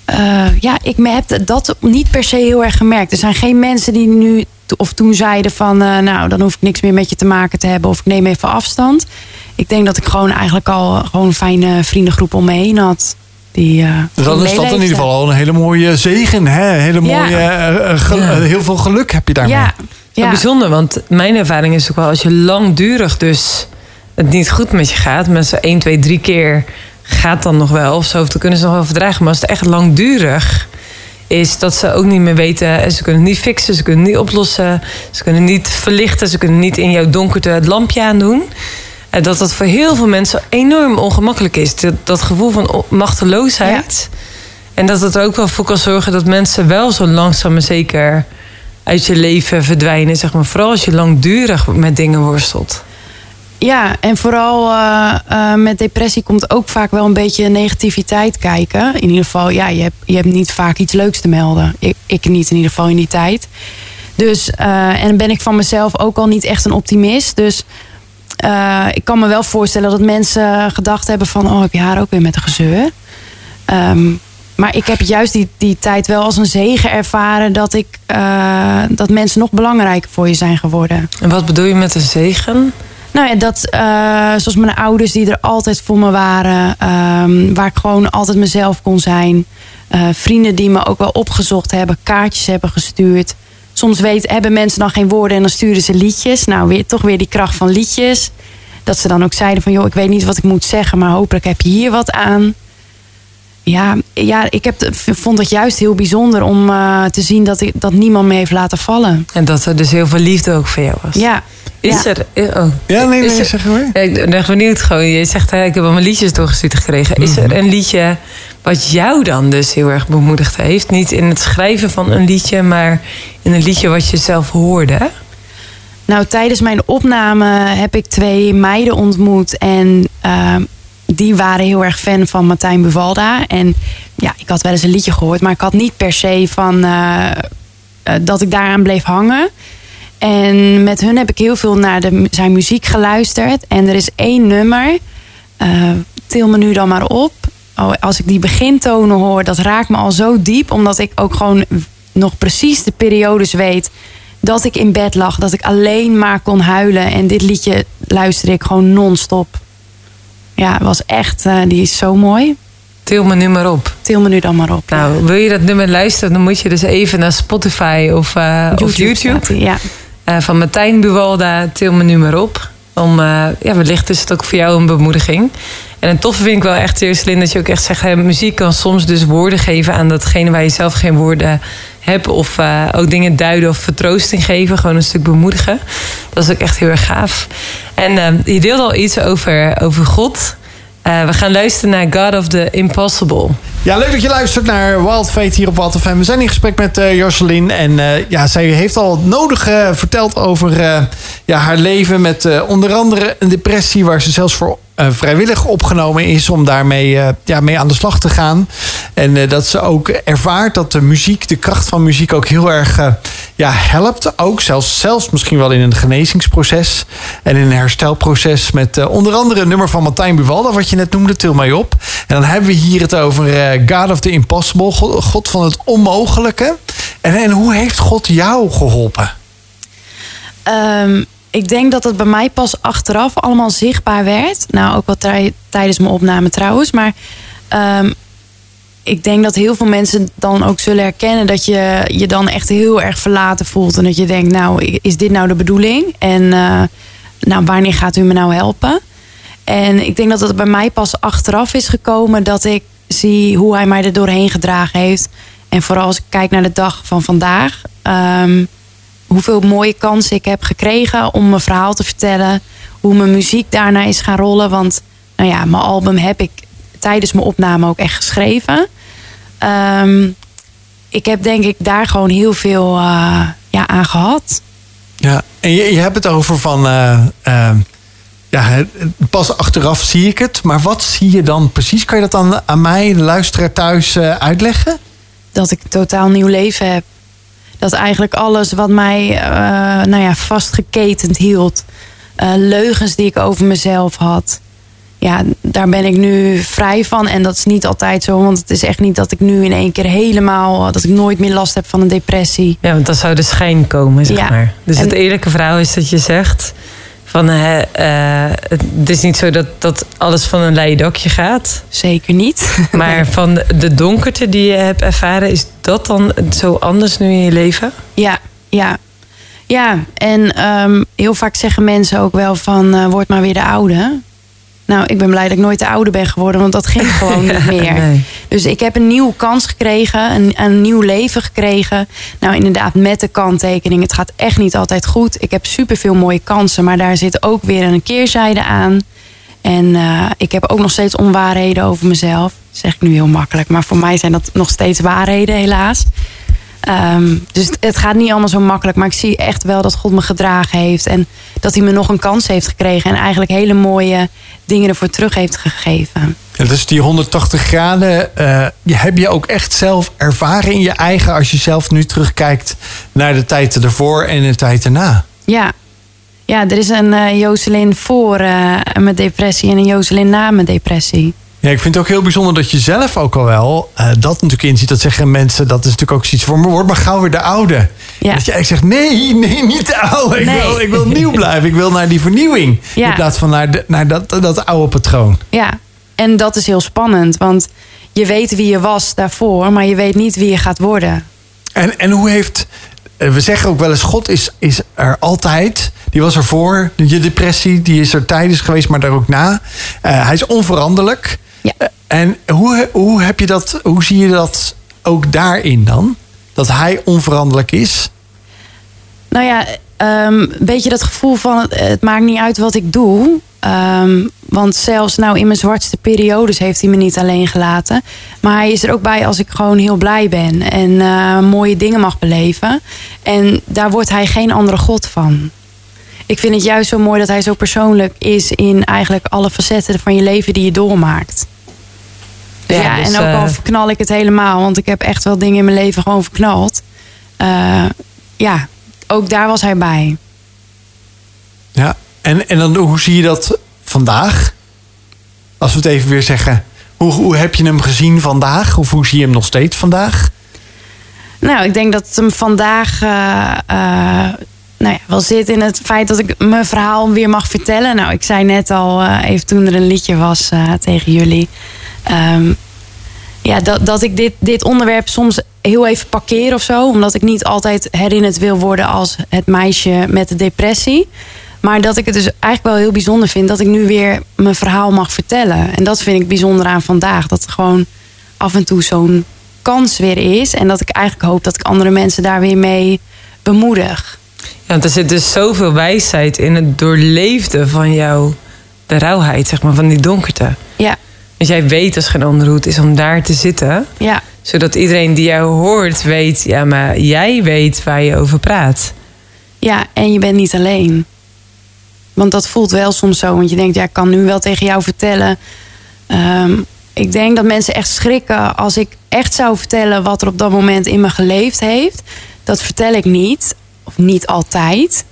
eh, ja, ik heb dat niet per se heel erg gemerkt. Er zijn geen mensen die nu of toen zeiden van... eh, nou, dan hoef ik niks meer met je te maken te hebben... of ik neem even afstand. Ik denk dat ik gewoon eigenlijk al gewoon een fijne vriendengroep om me heen had. Die, eh, die
Dan is dat in ieder geval al een hele mooie zegen. Hè? Hele mooie, eh, eh,
Ja.
eh, heel veel geluk heb je daarmee.
Ja, ja.
bijzonder, want mijn ervaring is ook wel als je langdurig dus het niet goed met je gaat, mensen 1, 2, 3 keer gaat dan nog wel of zo, of dan kunnen ze nog wel verdragen. Maar als het echt langdurig is dat ze ook niet meer weten, en ze kunnen het niet fixen, ze kunnen het niet oplossen, ze kunnen niet verlichten, ze kunnen niet in jouw donkerte het lampje aandoen. En dat dat voor heel veel mensen enorm ongemakkelijk is. Dat, dat gevoel van machteloosheid. En dat het er ook wel voor kan zorgen dat mensen wel zo langzaam maar zeker uit je leven verdwijnen. Zeg maar. Vooral als je langdurig met dingen worstelt.
Ja, en vooral eh, eh, met depressie komt ook vaak wel een beetje negativiteit kijken. In ieder geval, ja, je hebt, je hebt niet vaak iets leuks te melden. Ik, ik niet in ieder geval in die tijd. Dus, eh, en ben ik van mezelf ook al niet echt een optimist. Dus ik kan me wel voorstellen dat mensen gedacht hebben van... oh, heb je haar ook weer met een gezeur? Ehm, maar ik heb juist die, die tijd wel als een zegen ervaren... dat, ik, dat mensen nog belangrijker voor je zijn geworden.
En wat bedoel je met een zegen?
Nou ja, dat, eh, zoals mijn ouders die er altijd voor me waren. ehm, waar ik gewoon altijd mezelf kon zijn. Eh, vrienden die me ook wel opgezocht hebben. Kaartjes hebben gestuurd. Soms weet, hebben mensen dan geen woorden en dan sturen ze liedjes. Nou, weer, toch weer die kracht van liedjes. Dat ze dan ook zeiden van, joh, ik weet niet wat ik moet zeggen. Maar hopelijk heb je hier wat aan. Ja, ja ik heb, vond het juist heel bijzonder om eh, te zien dat, ik, dat niemand me heeft laten vallen.
En dat er dus heel veel liefde ook voor jou was.
Ja,
Is
ja.
er... Oh.
Ja, nee,
Is
nee, zeg maar.
Ja, Ik ben echt benieuwd gewoon. Je zegt, hè, ik heb allemaal liedjes doorgestuurd gekregen. Is er een liedje wat jou dan dus heel erg bemoedigd heeft? Niet in het schrijven van een liedje, maar in een liedje wat je zelf hoorde?
Nou, tijdens mijn opname heb ik twee meiden ontmoet. En ehm, die waren heel erg fan van Martijn Buvalda. En ja, ik had wel eens een liedje gehoord. Maar ik had niet per se van eh, eh, dat ik daaraan bleef hangen. En met hun heb ik heel veel naar de, zijn muziek geluisterd. En er is één nummer. eh, til me nu dan maar op. Oh, als ik die begintonen hoor, dat raakt me al zo diep. Omdat ik ook gewoon nog precies de periodes weet dat ik in bed lag. Dat ik alleen maar kon huilen. En dit liedje luisterde ik gewoon non-stop. Ja, het was echt, eh, die is zo mooi.
Til me nu maar op.
Til me nu dan maar op.
Nou, wil je dat nummer luisteren, dan moet je dus even naar Spotify of, eh, of YouTube.
staat Ja.
Eh, van Martijn Buwalda, til me nu maar op. Om, eh, ja, wellicht is het ook voor jou een bemoediging. En het toffe vind ik wel echt, Jocelyn, dat je ook echt zegt... Muziek kan soms dus woorden geven aan datgene waar je zelf geen woorden hebt. Of eh, ook dingen duiden of vertroosting geven. Gewoon een stuk bemoedigen. Dat is ook echt heel erg gaaf. En je deelde al iets over, over God. We gaan luisteren naar God of the Impossible.
Ja, leuk dat je luistert naar Wild Fate hier op Wild FM. We zijn in gesprek met eh Jocelyn. En eh, ja, zij heeft al het nodige verteld over eh, ja, haar leven met eh, onder andere een depressie... waar ze zelfs voor eh, vrijwillig opgenomen is om daarmee eh, ja, mee aan de slag te gaan. En eh, dat ze ook ervaart dat de muziek, de kracht van muziek ook heel erg eh, ja, helpt. Ook zelfs, zelfs misschien wel in een genezingsproces en in een herstelproces. Met eh, onder andere een nummer van Martijn Buwalda, wat je net noemde, Til mij op. En dan hebben we hier het over eh, God of the Impossible, God, van het onmogelijke. En, hoe heeft God jou geholpen?
Ehm, ik denk dat het bij mij pas achteraf allemaal zichtbaar werd. Nou, ook wel tij- tijdens mijn opname trouwens. Maar ehm, ik denk dat heel veel mensen dan ook zullen herkennen... dat je je dan echt heel erg verlaten voelt. En dat je denkt, nou, is dit nou de bedoeling? En eh, nou, wanneer gaat u me nou helpen? En ik denk dat het bij mij pas achteraf is gekomen... dat ik zie hoe hij mij er doorheen gedragen heeft. En vooral als ik kijk naar de dag van vandaag... ehm, hoeveel mooie kansen ik heb gekregen om mijn verhaal te vertellen. Hoe mijn muziek daarna is gaan rollen. Want nou ja, mijn album heb ik tijdens mijn opname ook echt geschreven. Ehm, ik heb denk ik daar gewoon heel veel eh, ja, aan gehad.
Ja, en je, je hebt het over van. eh, eh, ja, pas achteraf zie ik het. Maar wat zie je dan precies? Kan je dat dan aan mij, de luisteraar thuis, eh, uitleggen?
Dat ik een totaal nieuw leven heb. Dat eigenlijk alles wat mij eh, nou ja, vastgeketend hield. eh, leugens die ik over mezelf had. Ja, daar ben ik nu vrij van. En dat is niet altijd zo. Want het is echt niet dat ik nu in één keer helemaal... dat ik nooit meer last heb van een depressie.
Ja, want dan zou de schijn komen, zeg
Ja.
maar. Dus
En-
het eerlijke verhaal is dat je zegt... van eh, het is niet zo dat, dat alles van een leien dakje gaat.
Zeker niet.
Maar van de- de donkerte die je hebt ervaren... is dat dan zo anders nu in je leven?
Ja, ja. Ja, en ehm, heel vaak zeggen mensen ook wel van... eh, word maar weer de oude. Nou, ik ben blij dat ik nooit te ouder ben geworden, want dat ging gewoon niet meer.
Nee.
Dus ik heb een nieuwe kans gekregen, een, een nieuw leven gekregen. Nou, inderdaad, met de kanttekening. Het gaat echt niet altijd goed. Ik heb superveel mooie kansen, maar daar zit ook weer een keerzijde aan. En eh, ik heb ook nog steeds onwaarheden over mezelf. Dat zeg ik nu heel makkelijk, maar voor mij zijn dat nog steeds waarheden, helaas. Ehm, dus het, het gaat niet allemaal zo makkelijk, maar ik zie echt wel dat God me gedragen heeft. En dat hij me nog een kans heeft gekregen. En eigenlijk hele mooie dingen ervoor terug heeft gegeven.
En dus die 180 graden je heb je ook echt zelf ervaren in je eigen... als je zelf nu terugkijkt naar de tijd ervoor en de tijd erna.
Ja, ja er is een Jocelyn voor eh, mijn depressie en een Jocelyn na mijn depressie.
Ja, ik vind het ook heel bijzonder dat je zelf ook al wel eh, dat natuurlijk inziet. Dat zeggen mensen, dat is natuurlijk ook zoiets voor me. Word maar gauw weer de oude.
Ja.
Dat je eigenlijk zegt, nee, nee, niet de oude. Ik, wil, ik wil nieuw blijven. Ik wil naar die vernieuwing.
Ja.
In plaats van naar, de, naar dat, dat oude patroon.
Ja, en dat is heel spannend, want je weet wie je was daarvoor, maar je weet niet wie je gaat worden.
En, en hoe heeft... eh, We zeggen ook wel eens, God is, is er altijd. Die was er voor je depressie. Die is er tijdens geweest, maar daar ook na. Eh, hij is onveranderlijk.
Ja.
Eh, En hoe, hoe, heb je dat, hoe zie je dat ook daarin dan? Dat hij onveranderlijk is?
Nou ja, ehm, een beetje dat gevoel van het, het maakt niet uit wat ik doe. Ehm, want zelfs nou in mijn zwartste periodes heeft hij me niet alleen gelaten. Maar hij is er ook bij als ik gewoon heel blij ben en eh, mooie dingen mag beleven. En daar wordt hij geen andere God van. Ik vind het juist zo mooi dat hij zo persoonlijk is in eigenlijk alle facetten van je leven die je doormaakt.
Ja,
ja,
dus,
en ook al
eh,
verknal ik het helemaal, want ik heb echt wel dingen in mijn leven gewoon verknald. Eh, ja, ook daar was hij bij.
Ja. En, en dan, hoe zie je dat vandaag? Als we het even weer zeggen. Hoe, hoe heb je hem gezien vandaag? Of hoe zie je hem nog steeds vandaag?
Nou, ik denk dat het hem vandaag eh, eh, nou ja, wel zit in het feit dat ik mijn verhaal weer mag vertellen. Nou, ik zei net al, even toen er een liedje was eh, tegen jullie. Ehm, ja, dat, dat ik dit, dit onderwerp soms heel even parkeer of zo. Omdat ik niet altijd herinnerd wil worden als het meisje met de depressie. Maar dat ik het dus eigenlijk wel heel bijzonder vind dat ik nu weer mijn verhaal mag vertellen. En dat vind ik bijzonder aan vandaag. Dat er gewoon af en toe zo'n kans weer is. En dat ik eigenlijk hoop dat ik andere mensen daar weer mee bemoedig.
Ja, want er zit dus zoveel wijsheid in het doorleefde van jouw de rauwheid, zeg maar, van die donkerte.
Ja,
Dus jij weet als geen ander hoe het is om daar te zitten.
ja,
Zodat iedereen die jou hoort weet, ja, maar jij weet waar je over praat.
ja. En je bent niet alleen. Want dat voelt wel soms zo. Want je denkt, ja, ik kan nu wel tegen jou vertellen. Ehm, ik denk dat mensen echt schrikken als ik echt zou vertellen wat er op dat moment in me geleefd heeft. Dat vertel ik niet, of niet altijd.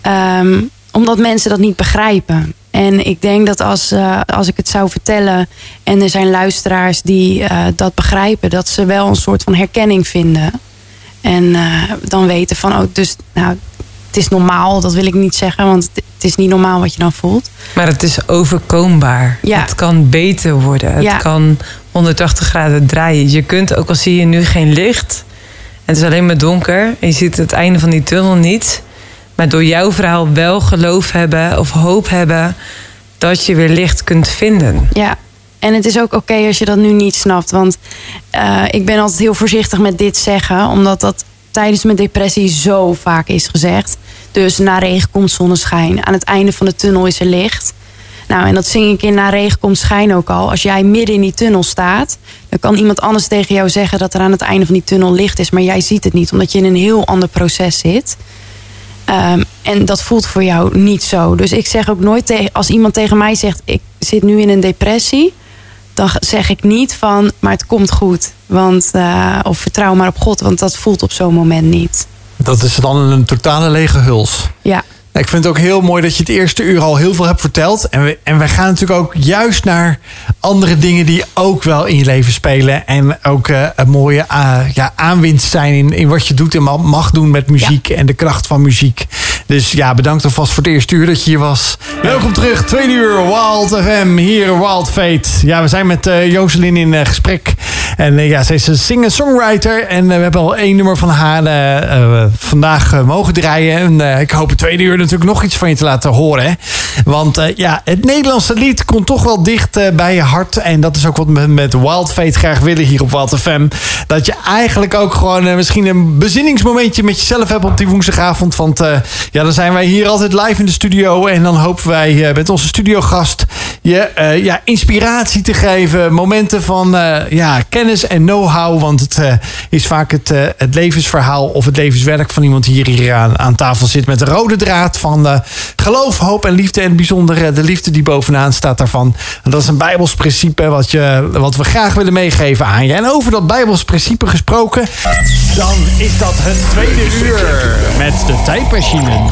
Ehm, omdat mensen dat niet begrijpen. En ik denk dat als, eh, als ik het zou vertellen en er zijn luisteraars die eh, dat begrijpen, dat ze wel een soort van herkenning vinden. En eh, dan weten van, oh, dus nou, het is normaal, dat wil ik niet zeggen, want het, het is niet normaal wat je dan voelt.
Maar het is overkombaar.
Ja.
Het kan beter worden. Het
Ja.
kan 180 graden draaien. Je kunt, ook al zie je nu geen licht... en het is alleen maar donker... en je ziet het einde van die tunnel niet... maar door jouw verhaal wel geloof hebben of hoop hebben... dat je weer licht kunt vinden.
Ja, en het is ook oké als je dat nu niet snapt. Want eh, ik ben altijd heel voorzichtig met dit zeggen. Omdat dat tijdens mijn depressie zo vaak is gezegd. Dus na regen komt zonneschijn. Aan het einde van de tunnel is er licht. Nou, en dat zing ik in Na regen komt schijn ook al. Als jij midden in die tunnel staat... dan kan iemand anders tegen jou zeggen... dat er aan het einde van die tunnel licht is. Maar jij ziet het niet, omdat je in een heel ander proces zit. Ehm, en dat voelt voor jou niet zo. Dus ik zeg ook nooit tegen, als iemand tegen mij zegt: Ik zit nu in een depressie. Dan zeg ik niet van, maar het komt goed. Want, eh, of vertrouw maar op God, want dat voelt op zo'n moment niet.
Dat is dan een totale lege huls.
Ja,
Ik vind het ook heel mooi dat je het eerste uur al heel veel hebt verteld. En we, en we gaan natuurlijk ook juist naar andere dingen die ook wel in je leven spelen. En ook eh, een mooie ah, ja, aanwinst zijn in, in wat je doet en ma- mag doen met muziek. En de kracht van muziek. Dus ja, bedankt alvast voor het eerste uur dat je hier was. Welkom terug, tweede uur Wild FM, hier Wild Fate. Ja, we zijn met eh Jocelyn in eh, gesprek. En ja, ze is een singer-songwriter. En we hebben al één nummer van haar vandaag mogen draaien. En ik hoop het tweede uur natuurlijk nog iets van je te laten horen. Hè? Want ja, het Nederlandse lied komt toch wel dicht bij je hart. En dat is ook wat we met Wild Fate graag willen hier op Wild FM. Dat je eigenlijk ook gewoon misschien een bezinningsmomentje met jezelf hebt op die woensdagavond. Want ja, dan zijn wij hier altijd live in de studio. En dan hopen wij met onze studiogast je ja, inspiratie te geven. Momenten van ja, kennis en know-how. Want het is vaak het, het levensverhaal of het levenswerk van iemand die hier, hier aan, aan tafel zit. Met de rode draad van geloof, hoop en liefde. En bijzonder de liefde die bovenaan staat daarvan. En dat is een Bijbels principe wat, je, wat we graag willen meegeven aan je. En over dat Bijbels principe gesproken, dan is dat het tweede uur met de tijdmachine.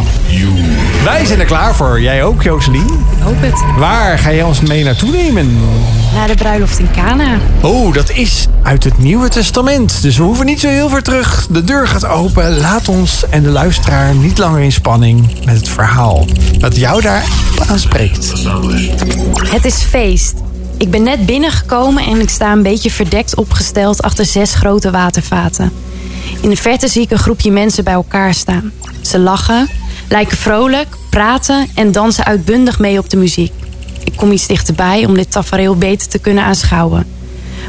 Wij zijn er klaar voor. Jij ook, Joselien?
Ik hoop het.
Waar ga jij ons mee naartoe nemen?
Naar de bruiloft in Cana.
Oh, dat is uit het Nieuwe Testament. Dus we hoeven niet zo heel ver terug. De deur gaat open. Laat ons en de luisteraar niet langer in spanning met het verhaal. Wat jou daar aanspreekt.
Het is feest. Ik ben net binnengekomen en ik sta een beetje verdekt opgesteld achter zes grote watervaten. In de verte zie ik een groepje mensen bij elkaar staan. Ze lachen, lijken vrolijk, praten en dansen uitbundig mee op de muziek. Ik kom iets dichterbij om dit tafereel beter te kunnen aanschouwen.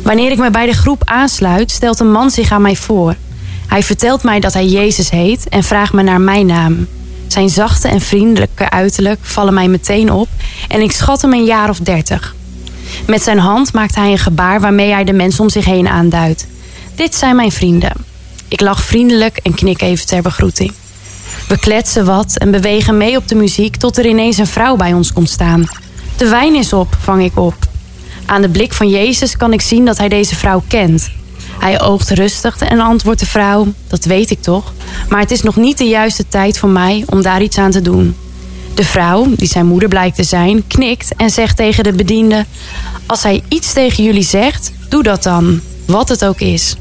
Wanneer ik me bij de groep aansluit, stelt een man zich aan mij voor. Hij vertelt mij dat hij Jezus heet en vraagt me naar mijn naam. Zijn zachte en vriendelijke uiterlijk vallen mij meteen op en ik schat hem een jaar of dertig. Met zijn hand maakt hij een gebaar waarmee hij de mensen om zich heen aanduidt. Dit zijn mijn vrienden. Ik lach vriendelijk en knik even ter begroeting. We kletsen wat en bewegen mee op de muziek tot er ineens een vrouw bij ons komt staan. De wijn is op, vang ik op. Aan de blik van Jezus kan ik zien dat hij deze vrouw kent. Hij oogt rustig en antwoordt de vrouw: Dat weet ik toch, maar het is nog niet de juiste tijd voor mij om daar iets aan te doen. De vrouw, die zijn moeder blijkt te zijn, knikt en zegt tegen de bediende: Als hij iets tegen jullie zegt, doe dat dan, wat het ook is.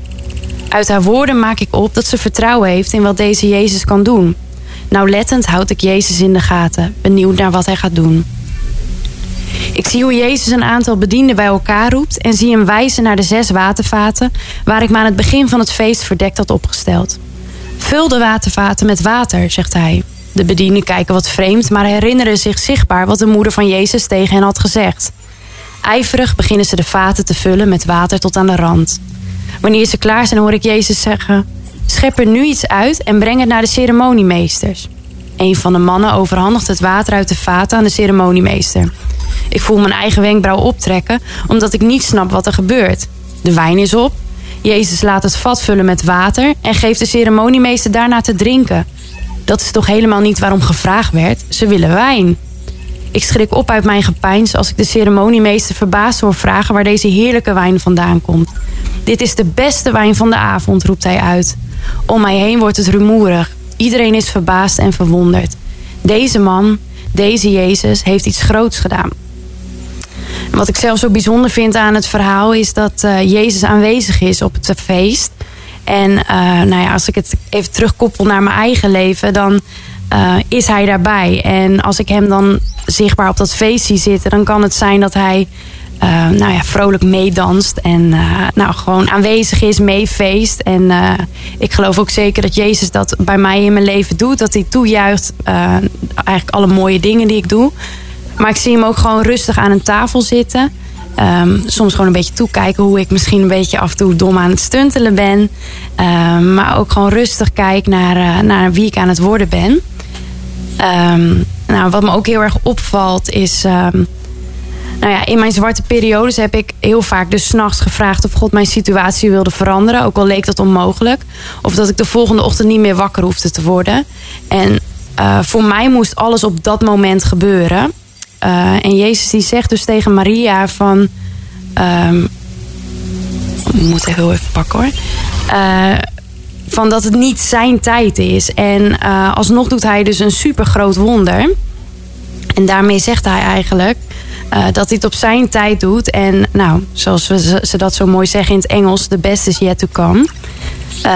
Uit haar woorden maak ik op dat ze vertrouwen heeft in wat deze Jezus kan doen. Nauwlettend houd ik Jezus in de gaten, benieuwd naar wat hij gaat doen. Ik zie hoe Jezus een aantal bedienden bij elkaar roept en zie hem wijzen naar de zes watervaten waar ik me aan het begin van het feest verdekt had opgesteld. Vul de watervaten met water, zegt hij. De bedienden kijken wat vreemd, maar herinneren zich zichtbaar wat de moeder van Jezus tegen hen had gezegd. Ijverig beginnen ze de vaten te vullen met water tot aan de rand. Wanneer ze klaar zijn, hoor ik Jezus zeggen: Schep er nu iets uit en breng het naar de ceremoniemeesters. Een van de mannen overhandigt het water uit de vaten aan de ceremoniemeester. Ik voel mijn eigen wenkbrauw optrekken, omdat ik niet snap wat er gebeurt. De wijn is op. Jezus laat het vat vullen met water en geeft de ceremoniemeester daarna te drinken. Dat is toch helemaal niet waarom gevraagd werd? Ze willen wijn. Ik schrik op uit mijn gepeins als ik de ceremoniemeester verbaasd hoor vragen waar deze heerlijke wijn vandaan komt. Dit is de beste wijn van de avond, roept hij uit. Om mij heen wordt het rumoerig. Iedereen is verbaasd en verwonderd. Deze man, deze Jezus, heeft iets groots gedaan. Wat ik zelf zo bijzonder vind aan het verhaal is dat uh, Jezus aanwezig is op het feest. En uh, nou ja, als ik het even terugkoppel naar mijn eigen leven, dan uh, is hij daarbij. En als ik hem dan zichtbaar op dat feest zie zitten, dan kan het zijn dat hij uh, nou ja, vrolijk meedanst en uh, nou, gewoon aanwezig is, meefeest. En uh, ik geloof ook zeker dat Jezus dat bij mij in mijn leven doet. Dat hij toejuicht eigenlijk alle mooie dingen die ik doe. Maar ik zie hem ook gewoon rustig aan een tafel zitten. Um, soms gewoon een beetje toekijken hoe ik misschien een beetje af en toe dom aan het stuntelen ben. Um, maar ook gewoon rustig kijk naar, naar wie ik aan het worden ben. Um, nou, wat me ook heel erg opvalt is nou ja, in mijn zwarte periodes heb ik heel vaak dus s'nachts gevraagd of God mijn situatie wilde veranderen. Ook al leek dat onmogelijk. Of dat ik de volgende ochtend niet meer wakker hoefde te worden. En uh, voor mij moest alles op dat moment gebeuren. Uh, en Jezus die zegt dus tegen Maria van... Um, ik moet even heel even pakken hoor. Uh, van dat het niet zijn tijd is. En alsnog doet hij dus een super groot wonder. En daarmee zegt hij eigenlijk uh, dat hij het op zijn tijd doet. En nou, zoals we, ze dat zo mooi zeggen in het Engels, the best is yet to come.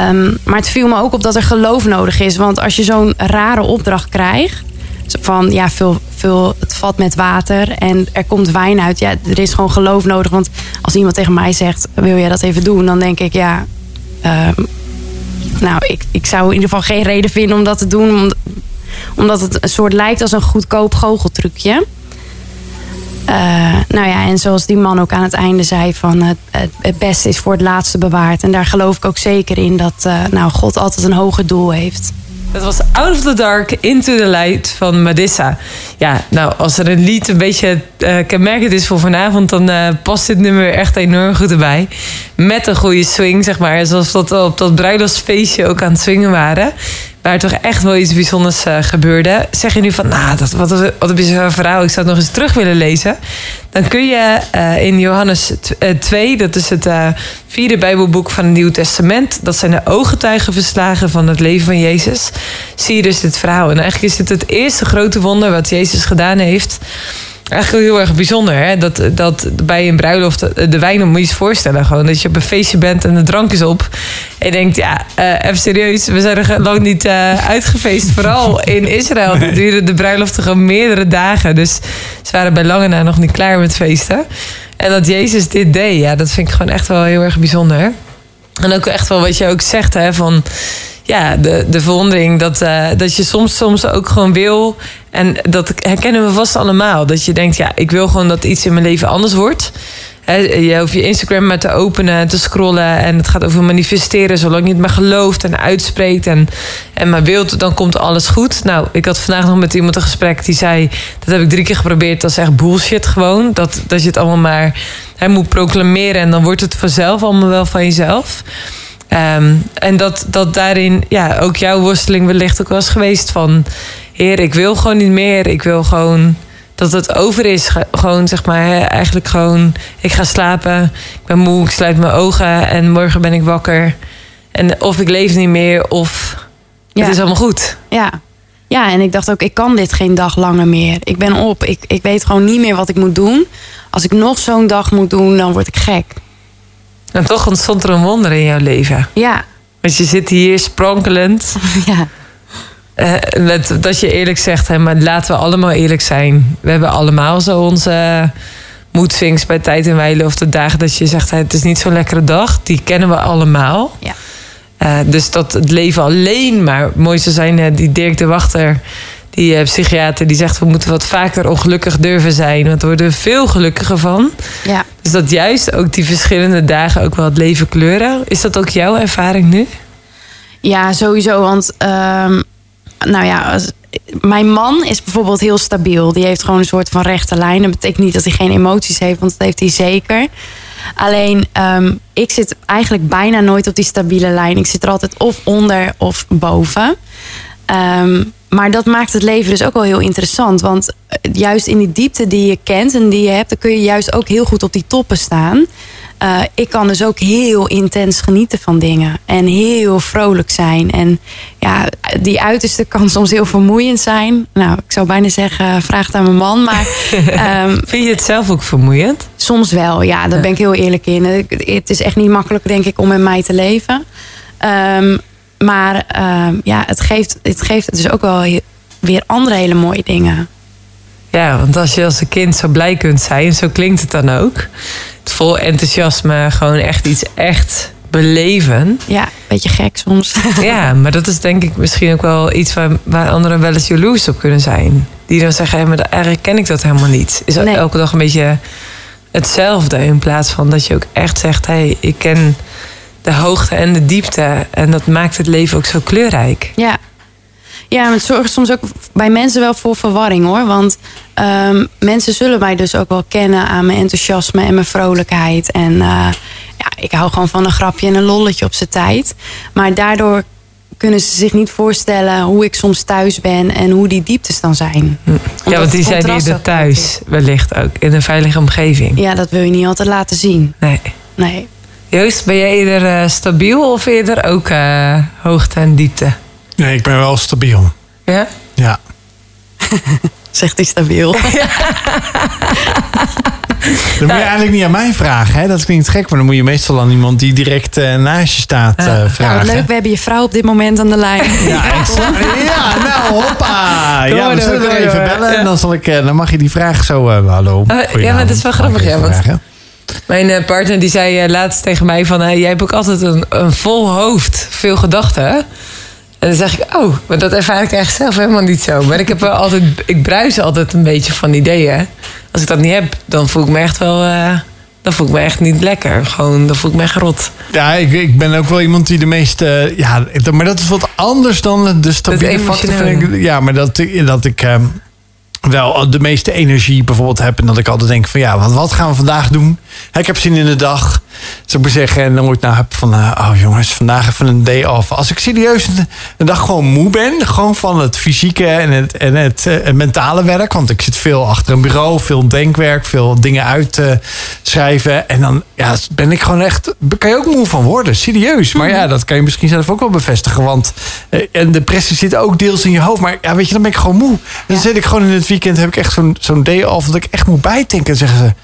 Um, maar het viel me ook op dat er geloof nodig is. Want als je zo'n rare opdracht krijgt, van ja, vul, vul het vat met water en er komt wijn uit. Ja, er is gewoon geloof nodig. Want als iemand tegen mij zegt, wil jij dat even doen? Dan denk ik, ja, ehm, nou, ik, ik zou in ieder geval geen reden vinden om dat te doen. om- omdat het een soort lijkt als een goedkoop goocheltrucje. Eh, nou ja, en zoals die man ook aan het einde zei: van het, het, beste is voor het laatste bewaard. En daar geloof ik ook zeker in dat eh, nou, God altijd een hoger doel heeft.
Dat was Out of the Dark, Into the Light van Madissa. Ja, nou, als er een lied een beetje eh kenmerkend is voor vanavond... dan past dit nummer echt enorm goed erbij. Met een goede swing, zeg maar. Zoals we op dat bruiloftsfeestje ook aan het swingen waren. Waar toch echt wel iets bijzonders eh, gebeurde. Zeg je nu van, nou, dat, wat, een- wat een bizar verhaal. Ik zou het nog eens terug willen lezen. Dan kun je eh, in Johannes t- eh, 2, dat is het vierde Bijbelboek van het Nieuw Testament. Dat zijn de ooggetuigenverslagen van het leven van Jezus. Zie je dus dit verhaal. En eigenlijk is dit het eerste grote wonder wat Jezus gedaan heeft. Eigenlijk heel erg bijzonder, hè? Dat, dat bij een bruiloft de, de wijn, moet je voorstellen. Gewoon dat je op een feestje bent en de drank is op. En je denkt, ja, eh, even serieus, we zijn er lang niet eh, uitgefeest. Vooral in Israël
Nee.
duren de bruiloften gewoon meerdere dagen. Dus ze waren bij lange na nog niet klaar met feesten. En dat Jezus dit deed, ja, dat vind ik gewoon echt wel heel erg bijzonder. En ook echt wel wat je ook zegt, hè, van ja, de, de verwondering dat, eh, dat je soms, soms ook gewoon wil. En dat herkennen we vast allemaal. Dat je denkt, ja, ik wil gewoon dat iets in mijn leven anders wordt. Je hoeft je Instagram maar te openen, te scrollen. En het gaat over manifesteren. Zolang je het maar gelooft en uitspreekt en, en maar wilt, dan komt alles goed. Nou, ik had vandaag nog met iemand een gesprek die zei... dat heb ik drie keer geprobeerd, dat is echt bullshit gewoon. Dat, dat je het allemaal maar hè, moet proclameren... en dan wordt het vanzelf allemaal wel van jezelf. Ehm, en dat, dat daarin, ja, ook jouw worsteling wellicht ook eens geweest van... Heer, ik wil gewoon niet meer. Ik wil gewoon dat het over is. Ge- Gewoon, zeg maar, hè, eigenlijk gewoon... Ik ga slapen, ik ben moe, ik sluit mijn ogen... en morgen ben ik wakker. En of ik leef niet meer, of
Ja.
het is allemaal goed.
Ja. ja, en ik dacht ook, ik kan dit geen dag langer meer. Ik ben op, ik, ik weet gewoon niet meer wat ik moet doen. Als ik nog zo'n dag moet doen, dan word ik gek.
En toch ontstond er een wonder in jouw leven.
Ja,
Want je zit hier sprankelend...
ja,
Eh, met, dat je eerlijk zegt, hè, maar laten we allemaal eerlijk zijn. We hebben allemaal zo onze moedswings bij tijd en wijle. Of de dagen dat je zegt, hè, het is niet zo'n lekkere dag. Die kennen we allemaal.
Ja.
Eh, dus dat het leven alleen maar mooi zou zijn. hè, die Dirk de Wachter, die eh, psychiater, die zegt... we moeten wat vaker ongelukkig durven zijn. Want we worden er veel gelukkiger van.
ja.
Dus dat juist ook die verschillende dagen ook wel het leven kleuren. Is dat ook jouw ervaring nu?
Ja, sowieso. Want, ehm, nou ja, als- mijn man is bijvoorbeeld heel stabiel. Die heeft gewoon een soort van rechte lijn. Dat betekent niet dat hij geen emoties heeft, want dat heeft hij zeker. Alleen, ehm, ik zit eigenlijk bijna nooit op die stabiele lijn. Ik zit er altijd of onder of boven. Ehm, maar dat maakt het leven dus ook wel heel interessant. Want eh, juist in die diepte die je kent en die je hebt, dan kun je juist ook heel goed op die toppen staan. Eh, ik kan dus ook heel intens genieten van dingen. En heel vrolijk zijn. En ja, die uiterste kan soms heel vermoeiend zijn. Nou, ik zou bijna zeggen, vraag het aan mijn man. Maar ehm,
Vind je het zelf ook vermoeiend?
Soms wel, ja, daar ben ik heel eerlijk in. Het- Het is echt niet makkelijk, denk ik, om met mij te leven. Ehm, maar ehm, ja, het geeft, het geeft dus ook wel weer andere hele mooie dingen.
Ja, want als je als een kind zo blij kunt zijn, zo klinkt het dan ook. Vol enthousiasme, gewoon echt iets echt beleven.
Ja, beetje gek soms.
Ja, maar dat is denk ik misschien ook wel iets waar, waar anderen wel eens jaloers op kunnen zijn. Die dan zeggen, hé, maar eigenlijk ken ik dat helemaal niet. Is
Nee.
elke dag een beetje hetzelfde. In plaats van dat je ook echt zegt, hé, hey, ik ken de hoogte en de diepte. En dat maakt het leven ook zo kleurrijk.
Ja. Ja, maar het zorgt soms ook bij mensen wel voor verwarring hoor. Want ehm, mensen zullen mij dus ook wel kennen aan mijn enthousiasme en mijn vrolijkheid. En eh, ja, ik hou gewoon van een grapje en een lolletje op zijn tijd. Maar daardoor kunnen ze zich niet voorstellen hoe ik soms thuis ben en hoe die dieptes dan zijn.
Ja, want die zijn hier thuis wellicht ook. In een veilige omgeving.
Ja, dat wil je niet altijd laten zien.
Nee.
Nee.
Joost, ben jij eerder eh, stabiel of eerder ook eh, hoogte en diepte?
Nee, ik ben wel stabiel.
Ja?
Ja.
Zegt hij stabiel.
moet je eigenlijk niet aan mij vragen. Hè? Dat klinkt gek, maar dan moet je meestal aan iemand die direct uh, naast je staat uh,
Nou,
vragen.
wat leuk, we hebben je vrouw op dit moment aan de lijn.
Ja, ja nou hoppa.
Kom
Ja,
maar
we zullen er even bellen.
Ja.
En dan, zal ik, eh, dan mag je die vraag zo... eh, hallo.
ja, maar dat is wel grappig, ja, want-
vragen?
Mijn eh, partner die zei eh, laatst tegen mij van... eh, jij hebt ook altijd een, een vol hoofd, veel gedachten. En dan zeg ik, oh, maar dat ervaar ik eigenlijk zelf helemaal niet zo. Maar ik heb wel altijd, ik bruis altijd een beetje van ideeën. Als ik dat niet heb, dan voel ik me echt wel... dan voel ik me echt niet lekker. Gewoon, dan voel ik me echt rot.
Ja, ik, ik ben ook wel iemand die de meeste... ja, maar dat is wat anders dan de stabiele factor. Ja, maar dat, ik- dat ik ehm, wel de meeste energie bijvoorbeeld heb. En dat ik altijd denk van ja, wat, wat gaan we vandaag doen? Ik heb zin in de dag, zou ik maar zeggen. En dan word ik nou heb van, eh, oh jongens, vandaag even een day off. Als ik serieus een, een dag gewoon moe ben, gewoon van het fysieke en het, en het, eh, het mentale werk. Want ik zit veel achter een bureau, veel denkwerk, veel dingen uitschrijven. en dan ja, ben ik gewoon echt, kan je ook moe van worden, serieus. Maar ja, dat kan je misschien zelf ook wel bevestigen. Want eh, en depressie zit ook deels in je hoofd. Maar ja, weet je, dan ben ik gewoon moe. Dan zit ik gewoon in het weekend, heb ik echt zo'n zo'n day off dat ik echt moet bijdenken. En zeggen ze,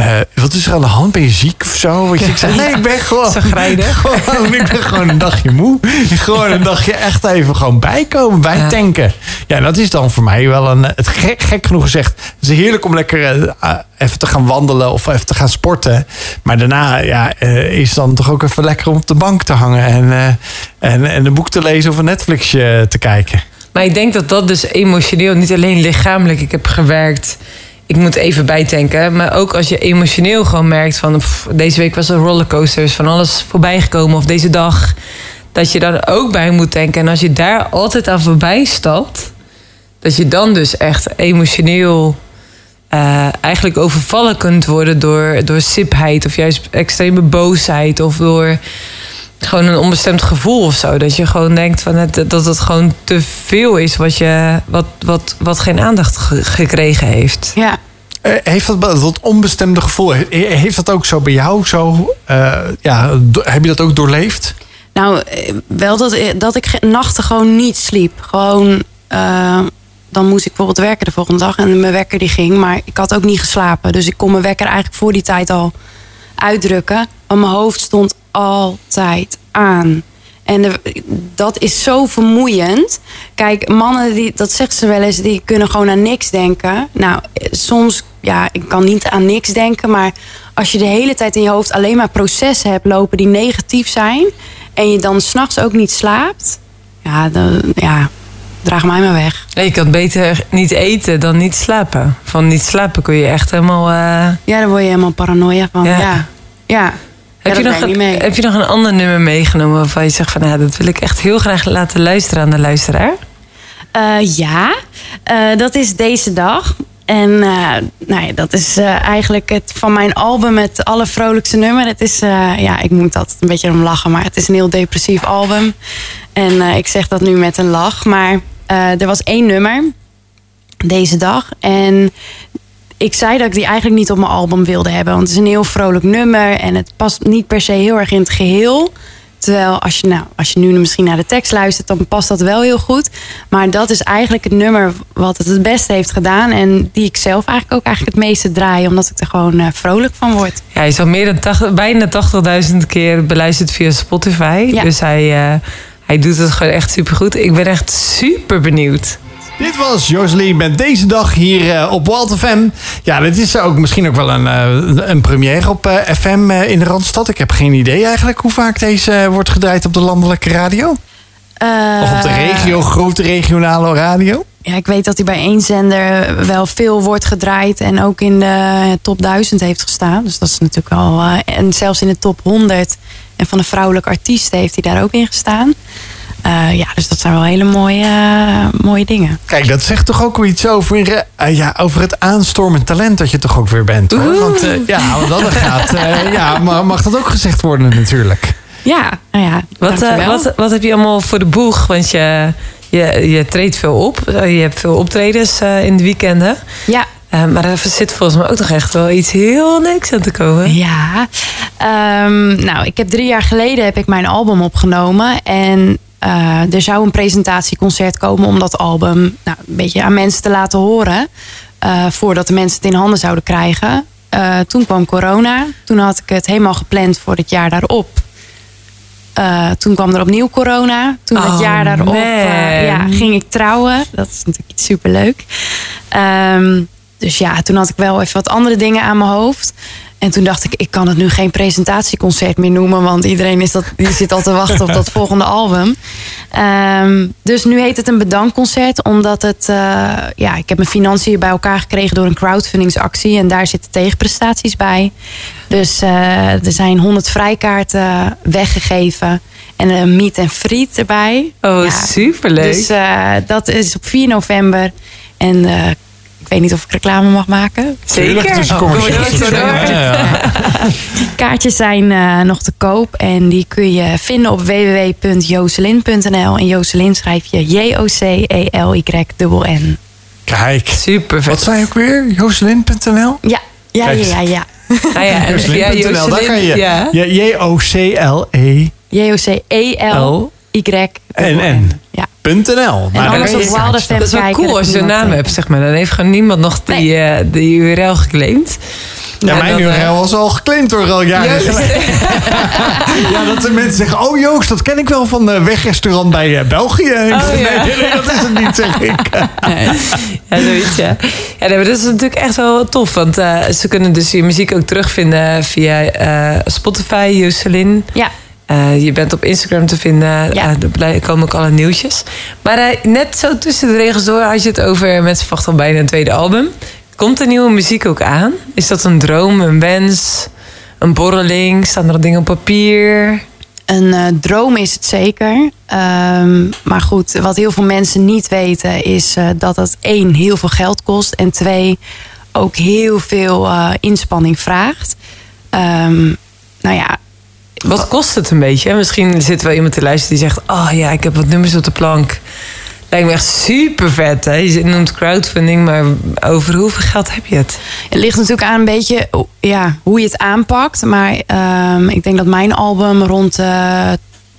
eh, wat is er aan de hand? Ben je ziek of zo? Je, ik zeg, nee, ik ben gewoon... Gewoon, ik ben gewoon een dagje moe. Gewoon een dagje echt even gewoon bijkomen, bijtanken. Ja, dat is dan voor mij wel een... Het gek, gek genoeg gezegd. Het is heerlijk om lekker eh, ah, even te gaan wandelen of even te gaan sporten. Maar daarna ja, eh, is het dan toch ook even lekker om op de bank te hangen. En, eh, en, en een boek te lezen of een Netflixje te kijken.
Maar ik denk dat dat dus emotioneel, niet alleen lichamelijk, ik heb gewerkt. Ik moet even bijtanken. Maar ook als je emotioneel gewoon merkt van deze week was een rollercoaster, is van alles voorbij gekomen of deze dag. Dat je dan ook bij moet denken. En als je daar altijd aan voorbij stapt, dat je dan dus echt emotioneel eh, eigenlijk overvallen kunt worden door, door sipheid of juist extreme boosheid of door gewoon een onbestemd gevoel of zo. Dat je gewoon denkt van het, dat het gewoon te veel is wat, je, wat, wat, wat geen aandacht ge- gekregen heeft.
Ja.
Eh, Heeft dat, dat onbestemde gevoel, he- heeft dat ook zo bij jou? Zo, eh, ja, do- heb je dat ook doorleefd?
Nou, eh, wel dat, dat ik nachten gewoon niet sliep. Gewoon, dan moest ik bijvoorbeeld werken de volgende dag en mijn wekker die ging. Maar ik had ook niet geslapen. Dus ik kon mijn wekker eigenlijk voor die tijd al uitdrukken. Mijn hoofd stond altijd aan. En de- dat is zo vermoeiend. Kijk, mannen, die, dat zegt ze wel eens, die kunnen gewoon aan niks denken. Nou, soms, ja, ik kan niet aan niks denken. Maar als je de hele tijd in je hoofd alleen maar processen hebt lopen die negatief zijn. En je dan s'nachts ook niet slaapt. Ja, dan, ja, draag mij maar weg.
Je kan beter niet eten dan niet slapen. Van niet slapen kun je echt helemaal. eh,
Ja, daar word je helemaal paranoia van.
Ja.
Ja, ja.
Heb, je nog een, heb je nog een ander nummer meegenomen waarvan je zegt van ja, dat wil ik echt heel graag laten luisteren aan de luisteraar?
Eh, ja, Eh, dat is deze dag. En eh, nou ja, dat is eigenlijk het van mijn album het allervrolijkste nummer. Het is, ja, ik moet altijd een beetje om lachen, maar het is een heel depressief album. En ik zeg dat nu met een lach. Maar er was één nummer deze dag. En ik zei dat ik die eigenlijk niet op mijn album wilde hebben. Want het is een heel vrolijk nummer. En het past niet per se heel erg in het geheel. Terwijl als je, nou, als je nu misschien naar de tekst luistert, dan past dat wel heel goed. Maar dat is eigenlijk het nummer wat het het beste heeft gedaan. En die ik zelf eigenlijk ook eigenlijk het meeste draai. Omdat ik er gewoon eh, vrolijk van word.
Ja, hij is al meer dan 80, bijna 80.000 keer beluisterd via Spotify.
Ja.
Dus hij, eh, hij doet het gewoon echt supergoed. Ik ben echt super benieuwd.
Dit was Jocelyn met deze dag hier eh, op Walt FM. Ja, dit is ook misschien ook wel een, eh, een première op eh, FM in de Randstad. Ik heb geen idee eigenlijk hoe vaak deze wordt gedraaid op de landelijke radio. Of op de regio, grote regionale radio.
Ja, ik weet dat hij bij één zender wel veel wordt gedraaid. En ook in de top 1000 heeft gestaan. Dus dat is natuurlijk eh, en zelfs in de top 100. En van de vrouwelijke artiesten heeft hij daar ook in gestaan. Eh, ja, dus dat zijn wel hele mooie, eh, mooie dingen.
Kijk, dat zegt toch ook iets over, eh, ja, over het aanstormend talent dat je toch ook weer bent. Hoor. Want ja, want dan gaat, eh, ja, maar mag dat ook gezegd worden natuurlijk.
Ja, nou ja,
Wat, eh, wat, wat heb je allemaal voor de boeg? Want je, je, je treedt veel op. Je hebt veel optredens eh, in de weekenden.
Ja,
maar er zit volgens mij ook nog echt wel iets heel niks aan te komen.
Ja, Ehm, nou, ik heb drie jaar geleden heb ik mijn album opgenomen. En eh, er zou een presentatieconcert komen om dat album nou, een beetje aan mensen te laten horen. eh, voordat de mensen het in handen zouden krijgen. eh, toen kwam corona. Toen had ik het helemaal gepland voor het jaar daarop. Toen kwam er opnieuw corona. Toen
Oh,
het jaar daarop ja, ging ik trouwen. Dat is natuurlijk iets superleuk. Ehm, dus ja, toen had ik wel even wat andere dingen aan mijn hoofd. En toen dacht ik, ik kan het nu geen presentatieconcert meer noemen. Want iedereen is dat, die zit al te wachten op dat volgende album. Ehm, dus nu heet het een bedankconcert. Omdat het, eh, ja, ik heb mijn financiën bij elkaar gekregen door een crowdfundingsactie. En daar zitten tegenprestaties bij. Dus eh, er zijn 100 vrijkaarten weggegeven. En een meet en friet erbij.
Oh,
Ja,
superleuk.
Dus eh, dat is op 4 november. En weet niet of ik reclame mag maken.
Zeker. Oh,
ja.
Kaartjes zijn eh, nog te koop en die kun je vinden op www.joselin.nl. En Joselin schrijf je J-O-C-E-L-Y-N-N.
Kijk.
Super
Wat
vet.
zei je ook weer? Jocelyn.nl?
Ja, ja, ja,
eens.
ja. ja.
Nou ja,
daar kan je.
Ja.
Ja, J-O-C-L-E.
J-O-C-E-L-Y-N-N.
N.
Ja.
.nl.
En alles op
Dat is wel cool als je een naam
weet.
hebt, zeg maar. Dan heeft gewoon niemand nog die, eh, die URL geclaimd.
Ja, mijn
dan, eh,
URL was al geclaimd door al jaren
Joost.
geleden. Ja, dat de mensen zeggen, oh Joost, dat ken ik wel van uh, wegrestaurant bij eh, België.
Oh, ja.
nee, nee, dat is het niet, zeg ik.
Ja, zoiets, ja. Ja, nee, maar dat is natuurlijk echt wel tof. Want eh, ze kunnen dus je muziek ook terugvinden via eh, Spotify, Jocelyn.
Ja,
Eh, je bent op Instagram te vinden.
Ja.
Er blij- komen ook alle nieuwtjes. Maar eh, net zo tussen de regels door had je het over... mensen verwachten al bijna een tweede album. Komt er nieuwe muziek ook aan? Is dat een droom, een wens, een borreling? Staan er dingen op papier?
een eh, droom is het zeker. Ehm, maar goed, wat heel veel mensen niet weten is eh, dat het één heel veel geld kost. En twee ook heel veel eh, inspanning vraagt. Ehm, nou ja,
Wat kost het een beetje? Misschien zit wel iemand te luisteren die zegt... oh ja, ik heb wat nummers op de plank. Lijkt me echt super vet. Hè? Je noemt crowdfunding, maar over hoeveel geld heb je het?
Het ligt natuurlijk aan een beetje ja, hoe je het aanpakt. Maar ehm, ik denk dat mijn album rond eh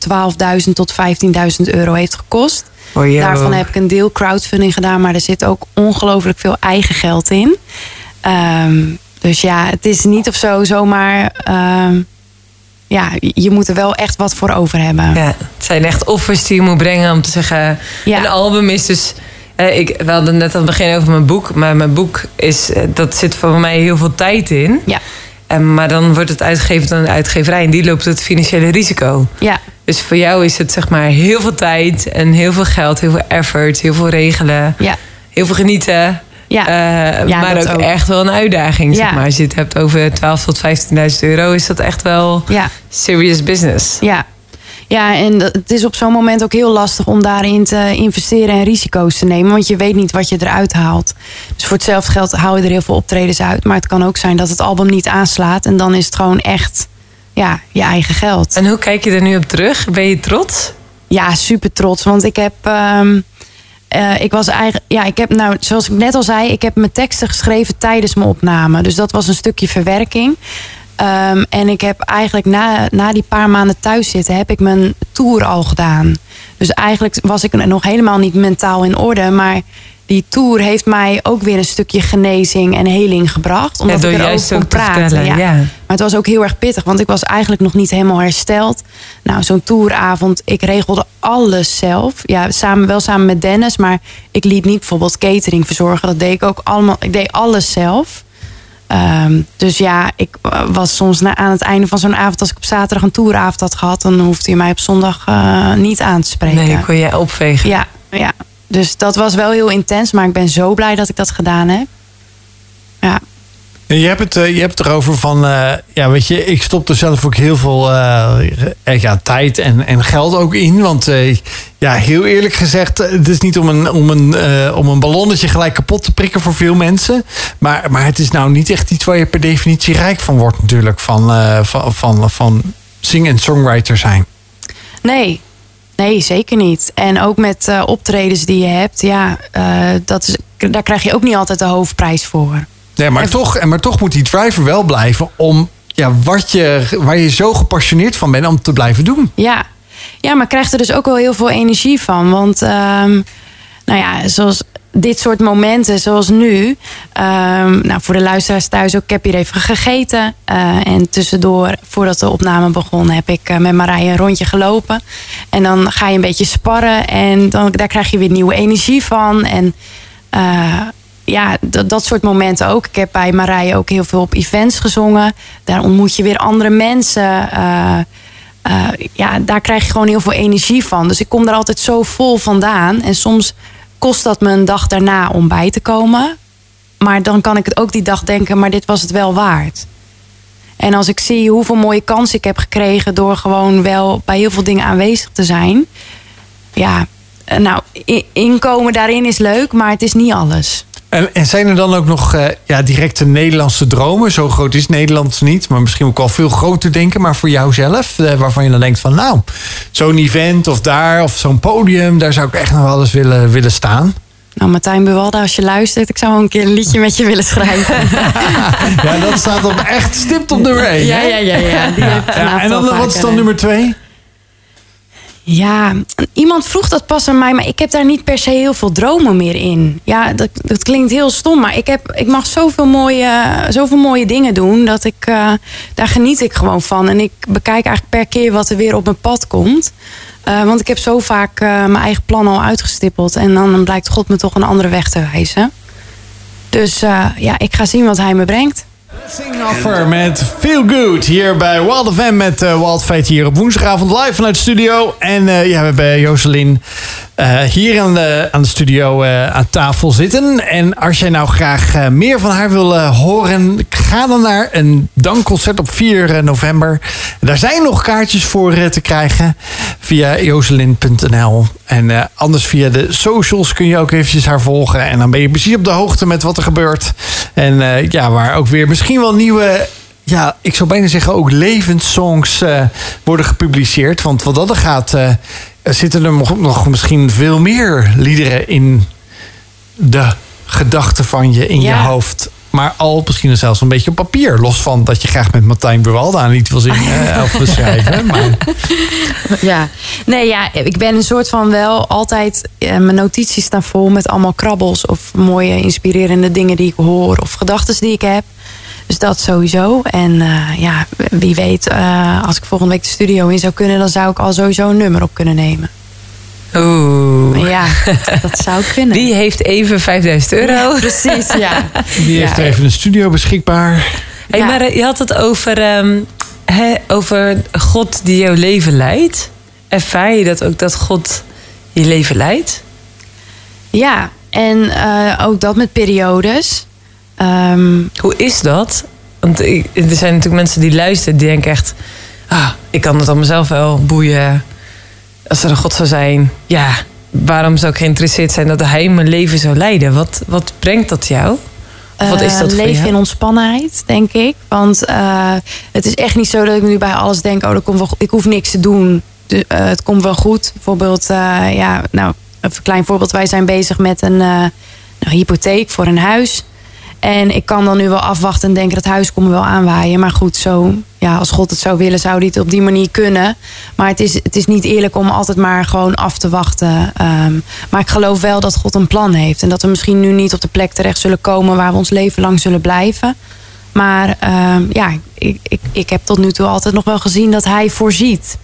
12.000 tot 15.000 euro heeft gekost.
Oh.
Daarvan heb ik een deel crowdfunding gedaan. Maar er zit ook ongelooflijk veel eigen geld in. Ehm, dus ja, het is niet of zo zomaar... ehm, ja, je moet er wel echt wat voor over hebben.
Ja, het zijn echt offers die je moet brengen om te zeggen...
Ja.
Een album is dus... eh, ik, we hadden net aan het begin over mijn boek. Maar mijn boek is... eh, dat zit voor mij heel veel tijd in.
Ja,
En, maar dan wordt het uitgegeven door een uitgeverij. En die loopt het financiële risico.
ja,
Dus voor jou is het zeg maar heel veel tijd... en heel veel geld, heel veel effort, heel veel regelen...
ja.
heel veel genieten...
Ja.
Eh,
Ja,
maar ook,
ook.
echt wel een uitdaging. Zeg maar. Als je het hebt over 12 tot 15.000 euro, is dat echt wel
ja.
serious business.
Ja. Ja, en het is op zo'n moment ook heel lastig om daarin te investeren en risico's te nemen. Want je weet niet wat je eruit haalt. Dus voor hetzelfde geld haal je er heel veel optredens uit. Maar het kan ook zijn dat het album niet aanslaat. En dan is het gewoon echt ja, je eigen geld.
En hoe kijk je er nu op terug? Ben je trots?
Ja, super trots. Want ik heb. ehm, eh, ik was eigenlijk. Ja, ik heb nou, zoals ik net al zei, ik heb mijn teksten geschreven tijdens mijn opname. Dus dat was een stukje verwerking. Ehm, en ik heb eigenlijk na, na die paar maanden thuis zitten, heb ik mijn tour al gedaan. Dus eigenlijk was ik nog helemaal niet mentaal in orde. Maar die tour heeft mij ook weer een stukje genezing en heling gebracht. Omdat
Ja,
ik er ook kon praten.
vertellen, ja.
Maar het was ook heel erg pittig, want ik was eigenlijk nog niet helemaal hersteld. Nou, zo'n touravond, ik regelde alles zelf. Ja, samen, wel samen met Dennis, maar ik liet niet bijvoorbeeld catering verzorgen. Dat deed ik ook allemaal. Ik deed alles zelf. Ehm, dus ja, ik eh, was soms na, aan het einde van zo'n avond, als ik op zaterdag een touravond had gehad, dan hoefde je mij op zondag eh, niet aan te spreken.
Nee, kon je opvegen.
Ja, ja. Dus dat was wel heel intens, maar ik ben zo blij dat ik dat gedaan heb. Ja.
En Je hebt het, eh, je hebt het erover van, eh, ja, weet je, ik stop er zelf ook heel veel eh, ja, tijd en, en geld ook in. Want ja, heel eerlijk gezegd, het is niet om een, om, een, om een ballonnetje gelijk kapot te prikken voor veel mensen. Maar, maar het is nou niet echt iets waar je per definitie rijk van wordt natuurlijk, van, van, van, van zing- en songwriter zijn.
Nee, nee, zeker niet. En ook met eh, optredens die je hebt, ja, eh, dat is, daar krijg je ook niet altijd de hoofdprijs voor.
Nee, maar, toch, en maar toch moet die driver wel blijven om ja, wat je, waar je zo gepassioneerd van bent om te blijven doen.
Ja. ja, maar krijgt er dus ook wel heel veel energie van. Want, ehm, nou ja, zoals dit soort momenten zoals nu. ehm, nou, voor de luisteraars thuis ook. Ik heb hier even gegeten. eh, en tussendoor, voordat de opname begon, heb ik eh, met Marije een rondje gelopen. En dan ga je een beetje sparren. En dan, daar krijg je weer nieuwe energie van. En eh, ja, dat, dat soort momenten ook. Ik heb bij Marije ook heel veel op events gezongen. Daar ontmoet je weer andere mensen. Ja, daar krijg je gewoon heel veel energie van. Dus ik kom er altijd zo vol vandaan. En soms kost dat me een dag daarna om bij te komen. Maar dan kan ik het ook die dag denken, maar dit was het wel waard. En als ik zie hoeveel mooie kansen ik heb gekregen door gewoon wel bij heel veel dingen aanwezig te zijn. Ja, nou, inkomen daarin is leuk, maar het is niet alles.
En, en zijn er dan ook nog eh, ja, directe Nederlandse dromen? Zo groot is Nederland niet, maar misschien ook wel veel groter denken. Maar voor jou zelf, eh, waarvan je dan denkt van... nou, zo'n event of daar of zo'n podium... daar zou ik echt nog wel eens willen, willen staan.
Nou, Martijn Buwalda, als je luistert, ik zou wel een keer een liedje met je willen schrijven.
Ja, dat staat op echt stipt op nummer 1.
Ja, ja, ja, ja. Die
Ja, en dan,
al
wat is dan nummer 2?
Ja, iemand vroeg dat pas aan mij, maar ik heb daar niet per se heel veel dromen meer in. Ja, dat, dat klinkt heel stom, maar ik, heb, ik mag zoveel mooie, zoveel mooie dingen doen dat ik, eh, daar geniet ik gewoon van. En ik bekijk eigenlijk per keer wat er weer op mijn pad komt. Eh, want ik heb zo vaak eh, mijn eigen plan al uitgestippeld en dan blijkt God me toch een andere weg te wijzen. Dus ja, ik ga zien wat hij me brengt.
Sing Offer met Feel Good hier bij Wild FM met eh Wild Fate hier op woensdagavond live vanuit de studio. En eh, ja, we hebben Jocelyn eh, hier aan de, aan de studio eh, aan tafel zitten. En als jij nou graag eh, meer van haar wil horen, ga dan naar een dankconcert op 4 november. Daar zijn nog kaartjes voor te krijgen via jocelyn.nl. En anders via de socials kun je ook eventjes haar volgen. En dan ben je precies op de hoogte met wat er gebeurt. En ja, waar ook weer misschien wel nieuwe ja, ik zou bijna zeggen ook levenssongs eh, worden gepubliceerd. Want wat dat er gaat, eh, zitten er nog, nog misschien veel meer liederen in de gedachten van je, in je hoofd. Maar al misschien zelfs een beetje op papier. Los van dat je graag met Martijn Buwalda een lied wil zingen eh, of beschrijven. Maar
Ja, nee, ja, ik ben een soort van wel altijd. eh, mijn notities staan vol met allemaal krabbels of mooie inspirerende dingen die ik hoor of gedachten die ik heb. Dus dat sowieso. En eh, ja, wie weet, eh, als ik volgende week de studio in zou kunnen, dan zou ik al sowieso een nummer op kunnen nemen.
Oeh.
Ja, dat zou kunnen.
Die heeft even 5000 euro.
Ja, precies, ja.
die heeft
Ja.
even een studio beschikbaar.
Hey,
Ja.
Maar eh, je had het over, ehm, hè, over God die jouw leven leidt. Ervaar je dat ook dat God je leven leidt?
Ja, en eh, ook dat met periodes. Ehm,
Hoe is dat? Want er zijn natuurlijk mensen die luisteren, die denken echt... Ah, ik kan het aan mezelf wel boeien. Als er een God zou zijn, ja, waarom zou ik geïnteresseerd zijn dat hij mijn leven zou leiden? Wat, wat brengt dat jou? Of wat is
Eh,
dat voor
leven
jou?
in ontspannenheid, denk ik. Want eh, het is echt niet zo dat ik nu bij alles denk... oh, dat komt wel, ik hoef niks te doen. Eh, het komt wel goed. Bijvoorbeeld, ja, nou, een klein voorbeeld. Wij zijn bezig met een nou, hypotheek voor een huis. En ik kan dan nu wel afwachten en denken... dat huis komt wel aanwaaien. Maar goed, zo, ja, als God het zou willen... zou hij het op die manier kunnen. Maar het is, het is niet eerlijk om altijd maar gewoon af te wachten. Ehm, maar ik geloof wel dat God een plan heeft. En dat we misschien nu niet op de plek terecht zullen komen... waar we ons leven lang zullen blijven. Maar ehm, ja, ik, ik, ik heb tot nu toe altijd nog wel gezien dat hij voorziet.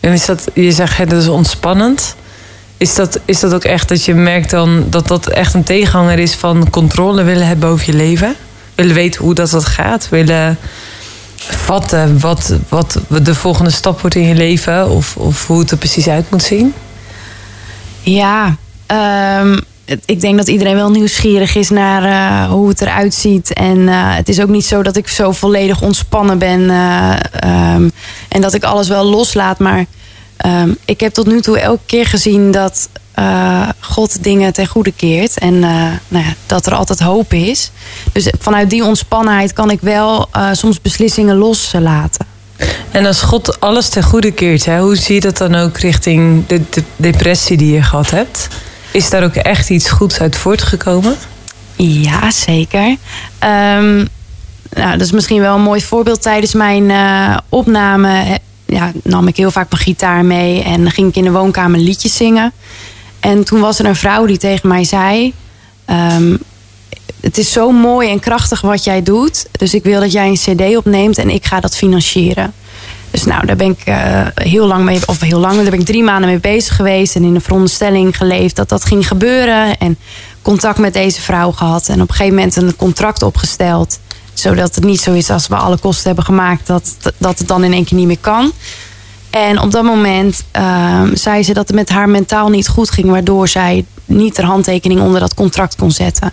En is dat, je zegt dat is ontspannend. Is dat, is dat ook echt dat je merkt dan dat dat echt een tegenhanger is van controle willen hebben over je leven? Willen weten hoe dat, dat gaat? Willen vatten wat, wat de volgende stap wordt in je leven? Of, of hoe het er precies uit moet zien?
Ja, ehm, ik denk dat iedereen wel nieuwsgierig is naar eh, hoe het eruit ziet. En eh, het is ook niet zo dat ik zo volledig ontspannen ben eh, ehm, en dat ik alles wel loslaat. Maar ehm, ik heb tot nu toe elke keer gezien dat eh, God dingen ten goede keert. En eh, nou ja, dat er altijd hoop is. Dus vanuit die ontspannenheid kan ik wel eh, soms beslissingen loslaten.
En als God alles ten goede keert, hè, hoe zie je dat dan ook richting de, de depressie die je gehad hebt? Is daar ook echt iets goeds uit voortgekomen?
Ja, zeker. Ehm, nou, dat is misschien wel een mooi voorbeeld. Tijdens mijn opname ja, nam ik heel vaak mijn gitaar mee en ging ik in de woonkamer liedjes zingen. En toen was er een vrouw die tegen mij zei: ehm, Het is zo mooi en krachtig wat jij doet. Dus ik wil dat jij een CD opneemt en ik ga dat financieren. Dus nou, daar ben ik uh, heel lang mee, of heel lang, daar ben ik drie maanden mee bezig geweest. En in de veronderstelling geleefd dat dat ging gebeuren. En contact met deze vrouw gehad. En op een gegeven moment een contract opgesteld. Zodat het niet zo is als we alle kosten hebben gemaakt, dat, dat het dan in één keer niet meer kan. En op dat moment uh, zei ze dat het met haar mentaal niet goed ging, waardoor zij niet haar handtekening onder dat contract kon zetten.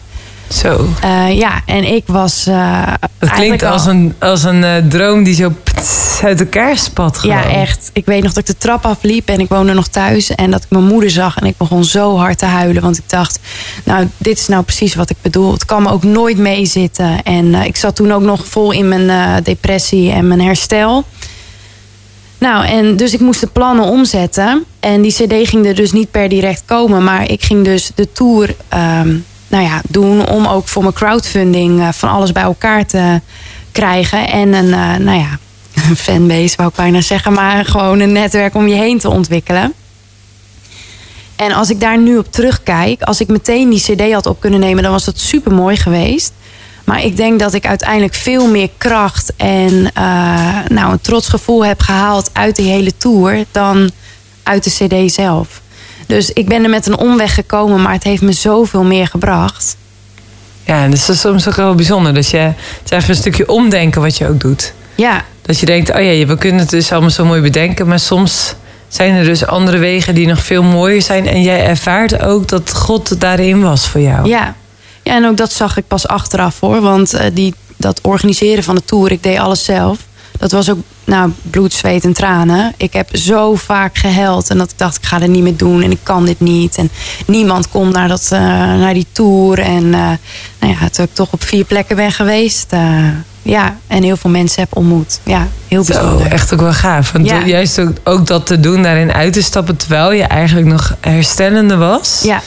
Zo.
Uh, ja, en ik was. Uh,
het klinkt als een, als een uh, droom die zo uit elkaar spat. Gewoon.
Ja, echt. Ik weet nog dat ik de trap afliep en ik woonde nog thuis. En dat ik mijn moeder zag en ik begon zo hard te huilen. Want ik dacht, nou, dit is nou precies wat ik bedoel. Het kan me ook nooit meezitten. En ik zat toen ook nog vol in mijn depressie en mijn herstel. Nou, en dus ik moest de plannen omzetten. En die CD ging er dus niet per direct komen. Maar ik ging dus de tour um, nou ja, doen om ook voor mijn crowdfunding uh, van alles bij elkaar te krijgen. En een, uh, nou ja, een fanbase wou ik bijna zeggen. Maar gewoon een netwerk om je heen te ontwikkelen. En als ik daar nu op terugkijk, als ik meteen die CD had op kunnen nemen, dan was dat super mooi geweest. Maar ik denk dat ik uiteindelijk veel meer kracht en uh, nou, een trots gevoel heb gehaald uit die hele tour dan uit de CD zelf. Dus ik ben er met een omweg gekomen, maar het heeft me zoveel meer gebracht.
Ja, en dat is soms ook wel bijzonder. Dat je, het is even een stukje omdenken wat je ook doet.
Ja.
Dat je denkt, oh ja, we kunnen het dus allemaal zo mooi bedenken, maar soms zijn er dus andere wegen die nog veel mooier zijn. En jij ervaart ook dat God daarin was voor jou.
Ja, ja, en ook dat zag ik pas achteraf hoor. Want uh, die, dat organiseren van de tour, ik deed alles zelf. Dat was ook nou, bloed, zweet en tranen. Ik heb zo vaak gehuild en dat ik dacht, ik ga er niet meer doen en ik kan dit niet. En niemand komt naar, dat, uh, naar die tour. En uh, nou ja, toen ik toch op vier plekken ben geweest. ja, en heel veel mensen heb ontmoet. Ja, heel bijzonder.
Zo, echt ook wel gaaf. Want ja. juist ook, ook dat te doen, daarin uit te stappen... terwijl je eigenlijk nog herstellende was...
Ja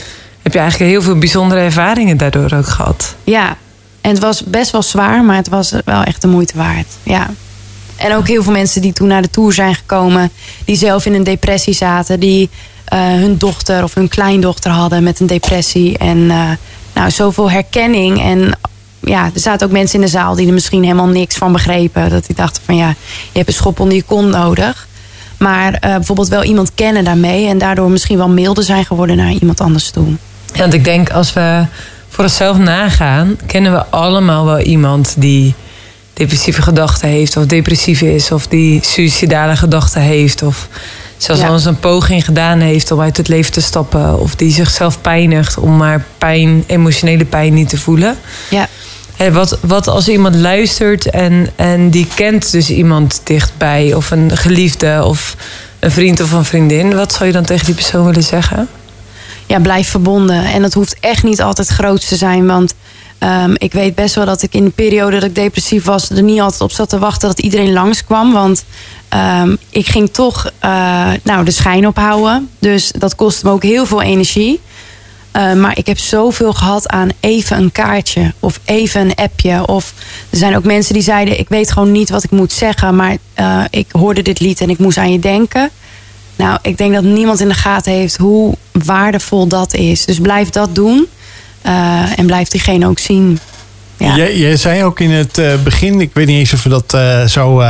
heb je eigenlijk heel veel bijzondere ervaringen daardoor ook gehad.
Ja, en het was best wel zwaar, maar het was wel echt de moeite waard. Ja. En ook heel veel mensen die toen naar de tour zijn gekomen, die zelf in een depressie zaten, die uh, hun dochter of hun kleindochter hadden met een depressie. En uh, nou, zoveel herkenning. En ja, er zaten ook mensen in de zaal die er misschien helemaal niks van begrepen. Dat die dachten van ja, je hebt een schop onder je kont nodig. Maar uh, bijvoorbeeld wel iemand kennen daarmee en daardoor misschien wel milder zijn geworden naar iemand anders toe.
Ja, want ik denk als we voor onszelf nagaan, kennen we allemaal wel iemand die depressieve gedachten heeft, of depressief is, of die suïcidale gedachten heeft, of zelfs ja. al eens een poging gedaan heeft om uit het leven te stappen, of die zichzelf pijnigt om maar pijn, emotionele pijn niet te voelen.
Ja.
Hey, wat, wat als iemand luistert en, en die kent dus iemand dichtbij, of een geliefde, of een vriend of een vriendin, wat zou je dan tegen die persoon willen zeggen?
ja, blijf verbonden. En dat hoeft echt niet altijd groot te zijn. Want um, ik weet best wel dat ik in de periode dat ik depressief was... er niet altijd op zat te wachten dat iedereen langskwam. Want um, ik ging toch uh, nou, de schijn ophouden. Dus dat kostte me ook heel veel energie. Uh, maar ik heb zoveel gehad aan even een kaartje of even een appje. Of er zijn ook mensen die zeiden: Ik weet gewoon niet wat ik moet zeggen, maar uh, ik hoorde dit lied en ik moest aan je denken. Nou, ik denk dat niemand in de gaten heeft hoe waardevol dat is. Dus blijf dat doen uh, en blijf diegene ook zien.
Ja. Je, je zei ook in het uh, begin, ik weet niet eens of we dat uh, zo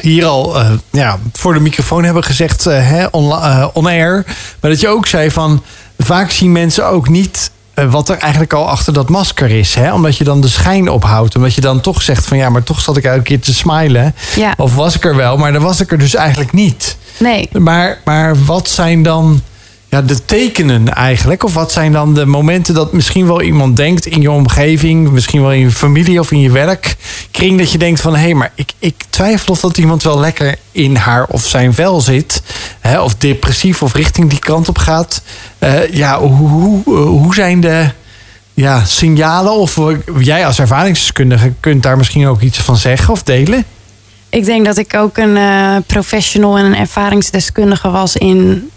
hier al ja, voor de microfoon hebben gezegd, hè, on, on air. Maar dat je ook zei van vaak zien mensen ook niet wat er eigenlijk al achter dat masker is. Hè? Omdat je dan de schijn ophoudt. Omdat je dan toch zegt van ja, maar toch zat ik elke keer te smilen.
Ja.
Of was ik er wel, maar dan was ik er dus eigenlijk niet.
Nee.
Maar, maar wat zijn dan de tekenen eigenlijk? Of wat zijn dan de momenten dat misschien wel iemand denkt in je omgeving, misschien wel in je familie of in je werkkring, dat je denkt van hé, hey, maar ik, ik twijfel of dat iemand wel lekker in haar of zijn vel zit, hè, of depressief of richting die kant op gaat. Uh, ja, hoe, hoe, hoe zijn de ja, signalen? Of jij als ervaringsdeskundige kunt daar misschien ook iets van zeggen of delen?
Ik denk dat ik ook een uh, professional en een ervaringsdeskundige was in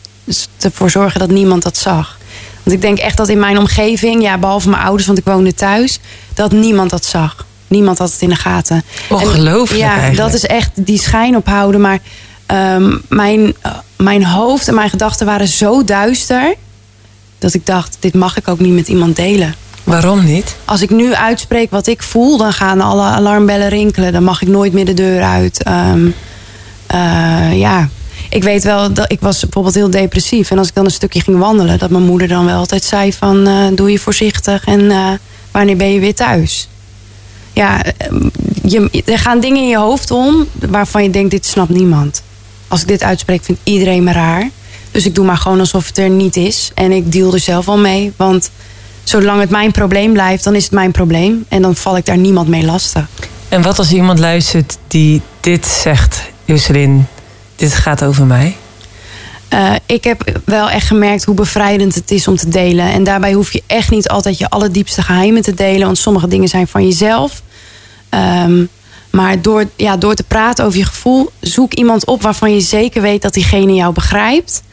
ervoor zorgen dat niemand dat zag. Want ik denk echt dat in mijn omgeving, ja, behalve mijn ouders, want ik woonde thuis, dat niemand dat zag. Niemand had het in de gaten.
Ongelooflijk.
En, ja,
eigenlijk.
dat is echt die schijn ophouden. Maar um, mijn, uh, mijn hoofd en mijn gedachten waren zo duister Dat ik dacht, dit mag ik ook niet met iemand delen.
Waarom niet?
Als ik nu uitspreek wat ik voel, dan gaan alle alarmbellen rinkelen. Dan mag ik nooit meer de deur uit. Ehm, eh, ja, ik weet wel dat ik was bijvoorbeeld heel depressief. En als ik dan een stukje ging wandelen, dat mijn moeder dan wel altijd zei van eh, doe je voorzichtig en eh, wanneer ben je weer thuis? Ja, je, er gaan dingen in je hoofd om waarvan je denkt dit snapt niemand. Als ik dit uitspreek vindt iedereen me raar. Dus ik doe maar gewoon alsof het er niet is. En ik deal er zelf al mee. Want zolang het mijn probleem blijft, dan is het mijn probleem. En dan val ik daar niemand mee lastig.
En wat als iemand luistert die dit zegt, Jocelyn, dit gaat over mij?
Uh, ik heb wel echt gemerkt hoe bevrijdend het is om te delen. En daarbij hoef je echt niet altijd je allerdiepste geheimen te delen. Want sommige dingen zijn van jezelf. Um, maar door, ja, door te praten over je gevoel, zoek iemand op waarvan je zeker weet dat diegene jou begrijpt.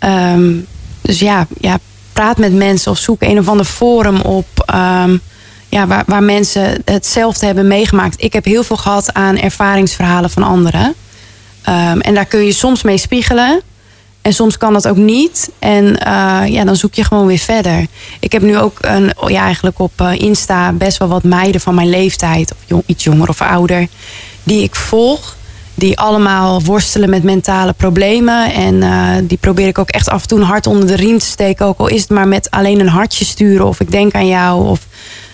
Um, dus ja, ja, praat met mensen of zoek een of ander forum op. Um, ja, waar, waar mensen hetzelfde hebben meegemaakt. Ik heb heel veel gehad aan ervaringsverhalen van anderen. Um, en daar kun je soms mee spiegelen. En soms kan dat ook niet. En uh, ja, dan zoek je gewoon weer verder. Ik heb nu ook een, ja, eigenlijk op uh, Insta best wel wat meiden van mijn leeftijd, of jong, iets jonger of ouder, die ik volg. Die allemaal worstelen met mentale problemen. En uh, die probeer ik ook echt af en toe een hart onder de riem te steken. Ook al is het maar met alleen een hartje sturen. Of ik denk aan jou. Of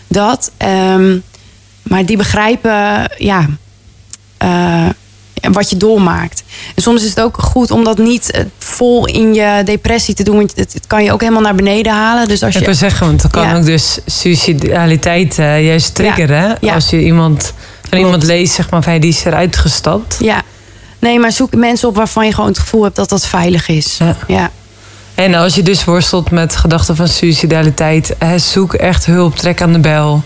dat. Um, maar die begrijpen, ja wat je doormaakt. En soms is het ook goed om dat niet eh, vol in je depressie te doen. Want het, kan je ook helemaal naar beneden halen. Dus als je,
ik wil zeggen, want dan kan ja. ook dus suicidaliteit uh, juist triggeren. Ja. Ja. Als je iemand, van iemand leest, zeg maar, van die is eruit gestapt.
Ja. Nee, maar zoek mensen op waarvan je gewoon het gevoel hebt dat dat veilig is. Ja.
En als je dus worstelt met gedachten van suicidaliteit, zoek echt hulp. Trek aan de bel.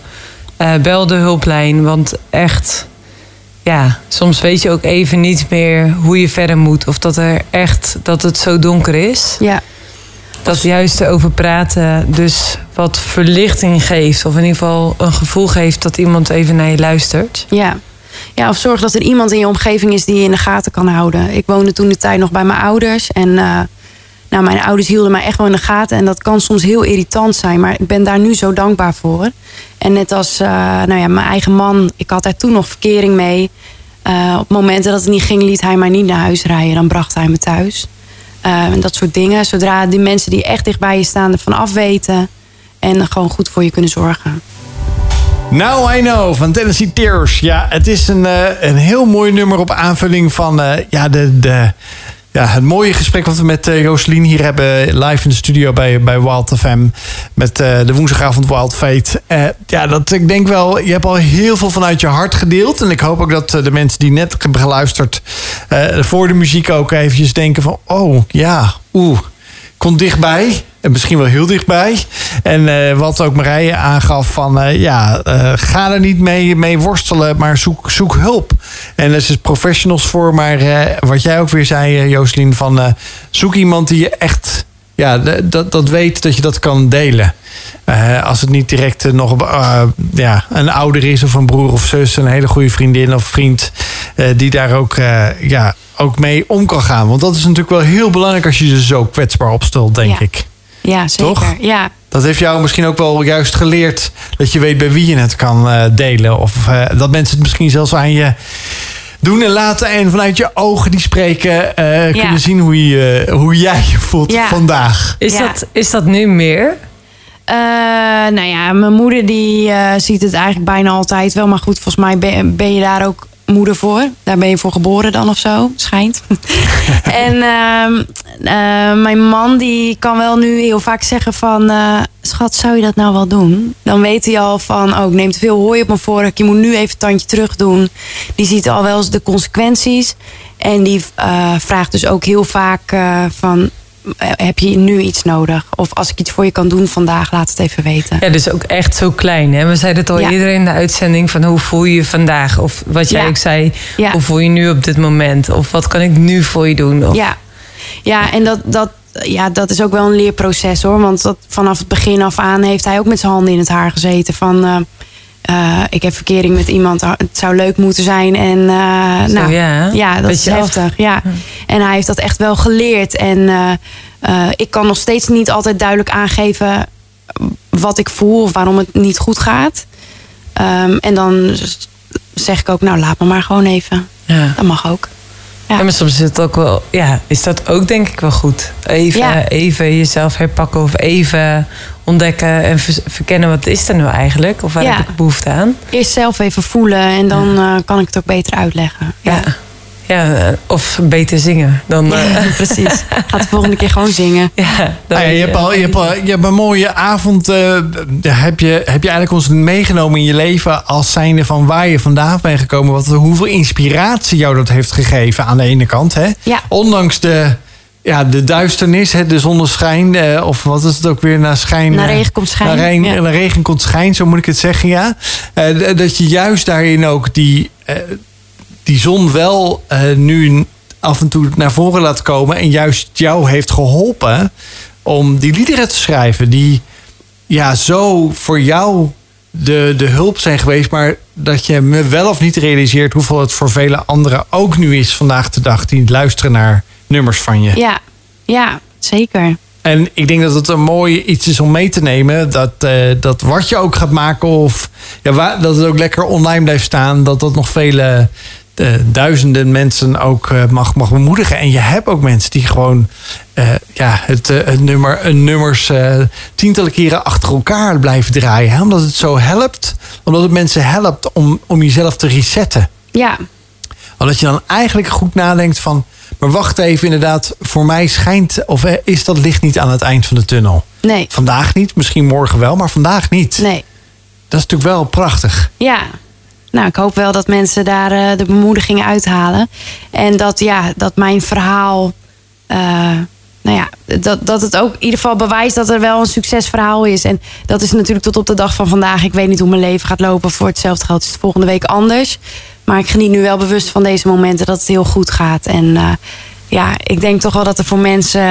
Uh, bel de hulplijn. Want echt ja, soms weet je ook even niet meer hoe je verder moet. Of dat er echt dat het zo donker is.
Ja.
Dat juist erover praten dus wat verlichting geeft. Of in ieder geval een gevoel geeft dat iemand even naar je luistert.
Ja. Ja, of zorg dat er iemand in je omgeving is die je in de gaten kan houden. Ik woonde toen de tijd nog bij mijn ouders. En uh, nou, mijn ouders hielden mij echt wel in de gaten. En dat kan soms heel irritant zijn. Maar ik ben daar nu zo dankbaar voor. En net als uh, nou ja, mijn eigen man, ik had daar toen nog verkering mee. Uh, op momenten dat het niet ging, liet hij mij niet naar huis rijden. Dan bracht hij me thuis. Uh, en dat soort dingen. Zodra die mensen die echt dichtbij je staan ervan afweten. En gewoon goed voor je kunnen zorgen.
Now I Know van Tennessee Tears. Ja, het is een, een heel mooi nummer op aanvulling van ja, de, de, ja, het mooie gesprek wat we met uh, hier hebben live in de studio bij, bij Wild FM. Met uh, de woensdagavond Wild Fate. Uh, ja, dat ik denk wel, je hebt al heel veel vanuit je hart gedeeld. En ik hoop ook dat de mensen die net hebben geluisterd voor de muziek ook eventjes denken van, oh ja, oeh, komt dichtbij. Misschien wel heel dichtbij. En uh, wat ook Marije aangaf van... Uh, ja, uh, ga er niet mee, mee worstelen, maar zoek, zoek hulp. En er is professionals voor. Maar wat jij ook weer zei, Jooslien... van zoek iemand die je echt... Ja, dat, dat weet dat je dat kan delen. als het niet direct nog ja, een ouder is of een broer of zus... een hele goede vriendin of vriend... die daar ook ja, ook mee om kan gaan. Want dat is natuurlijk wel heel belangrijk... als je je zo kwetsbaar opstelt, denk
ja.
ik.
Ja, zeker.
Toch?
Ja.
Dat heeft jou misschien ook wel juist geleerd dat je weet bij wie je het kan uh, delen. Of uh, dat mensen het misschien zelfs aan je doen en laten. En vanuit je ogen die spreken uh, ja. kunnen zien hoe, je, hoe jij je voelt
Ja.
vandaag.
Is, dat, is dat nu meer?
Uh, nou ja, mijn moeder die uh, ziet het eigenlijk bijna altijd wel. Maar goed, volgens mij ben, ben je daar ook moeder voor. Daar ben je voor geboren dan of zo, schijnt. en uh, uh, mijn man die kan wel nu heel vaak zeggen van... Uh, schat, zou je dat nou wel doen? Dan weet hij al van, oh, ik neem te veel hooi op mijn vork. Je moet nu even een tandje terug doen. Die ziet al wel eens de consequenties. En die uh, vraagt dus ook heel vaak van... Heb je nu iets nodig? Of als ik iets voor je kan doen vandaag, laat het even weten.
Ja, dus ook echt zo klein. Hè? We zeiden het al
Ja.
eerder in de uitzending van hoe voel je je vandaag? Of wat jij
Ja.
ook zei,
Ja.
hoe voel je je nu op dit moment? Of wat kan ik nu voor je doen? Of,
Ja, ja en dat, dat, ja, dat is ook wel een leerproces hoor. Want dat, vanaf het begin af aan heeft hij ook met zijn handen in het haar gezeten. Van eh, eh, ik heb verkering met iemand, het zou leuk moeten zijn. En eh,
Zo,
nou,
ja,
ja, dat
Beetje
is
af.
heftig. Ja. En hij heeft dat echt wel geleerd. En eh, ik kan nog steeds niet altijd duidelijk aangeven wat ik voel of waarom het niet goed gaat. Ehm, en dan zeg ik ook, nou laat me maar gewoon even.
Ja.
Dat mag ook. Ja.
Ja, maar soms is het ook wel, ja, is dat ook denk ik wel goed. Even,
Ja.
even jezelf herpakken of even ontdekken en ver- verkennen wat is er nou eigenlijk? Of waar
Ja.
heb ik behoefte aan?
Eerst zelf even voelen en dan eh, kan ik het ook beter uitleggen. Ja,
Ja. Eh, of beter zingen. Dan, eh,
precies. Ga de volgende keer gewoon zingen.
ja,
Nou ja, je, hebt al, je, hebt al, je hebt een mooie avond. eh, heb, je, heb je eigenlijk ons meegenomen in je leven als zijnde van waar je vandaan bent gekomen? Wat, hoeveel inspiratie jou dat heeft gegeven aan de ene kant. Hè?
Ja.
Ondanks de, ja, de duisternis, hè, de zonneschijn. eh, of wat is het ook weer? Naar schijn.
Naar regen komt schijn.
Naar, regen,
Ja.
naar regen komt schijn, zo moet ik het zeggen, ja. Eh, dat je juist daarin ook die, eh, die zon wel eh, nu af en toe naar voren laat komen. En juist jou heeft geholpen om die liederen te schrijven. Die ja, zo voor jou de, de hulp zijn geweest. Maar dat je me wel of niet realiseert hoeveel het voor vele anderen ook nu is vandaag de dag. Die luisteren naar nummers van je.
Ja, ja zeker.
En ik denk dat het een mooi iets is om mee te nemen. Dat, eh, dat wat je ook gaat maken of ja, waar, dat het ook lekker online blijft staan. Dat dat nog vele eh, duizenden mensen ook eh, mag, mag bemoedigen. En je hebt ook mensen die gewoon eh, ja, het, het nummer, een nummers tientallen keren achter elkaar blijven draaien. Hè? Omdat het zo helpt. Omdat het mensen helpt om, om jezelf te resetten.
Ja,
Omdat je dan eigenlijk goed nadenkt van... maar wacht even, inderdaad, voor mij schijnt... of is dat licht niet aan het eind van de tunnel?
nee,
Vandaag niet, misschien morgen wel, maar vandaag niet.
nee.
Dat is natuurlijk wel prachtig.
Ja. Nou, ik hoop wel dat mensen daar eh, de bemoediging uithalen. En dat, ja, dat mijn verhaal. eh, nou ja, dat, dat het ook in ieder geval bewijst dat er wel een succesverhaal is. En dat is natuurlijk tot op de dag van vandaag. Ik weet niet hoe mijn leven gaat lopen. Voor hetzelfde geld is het volgende week anders. Maar ik geniet nu wel bewust van deze momenten dat het heel goed gaat. En eh, ja, ik denk toch wel dat er voor mensen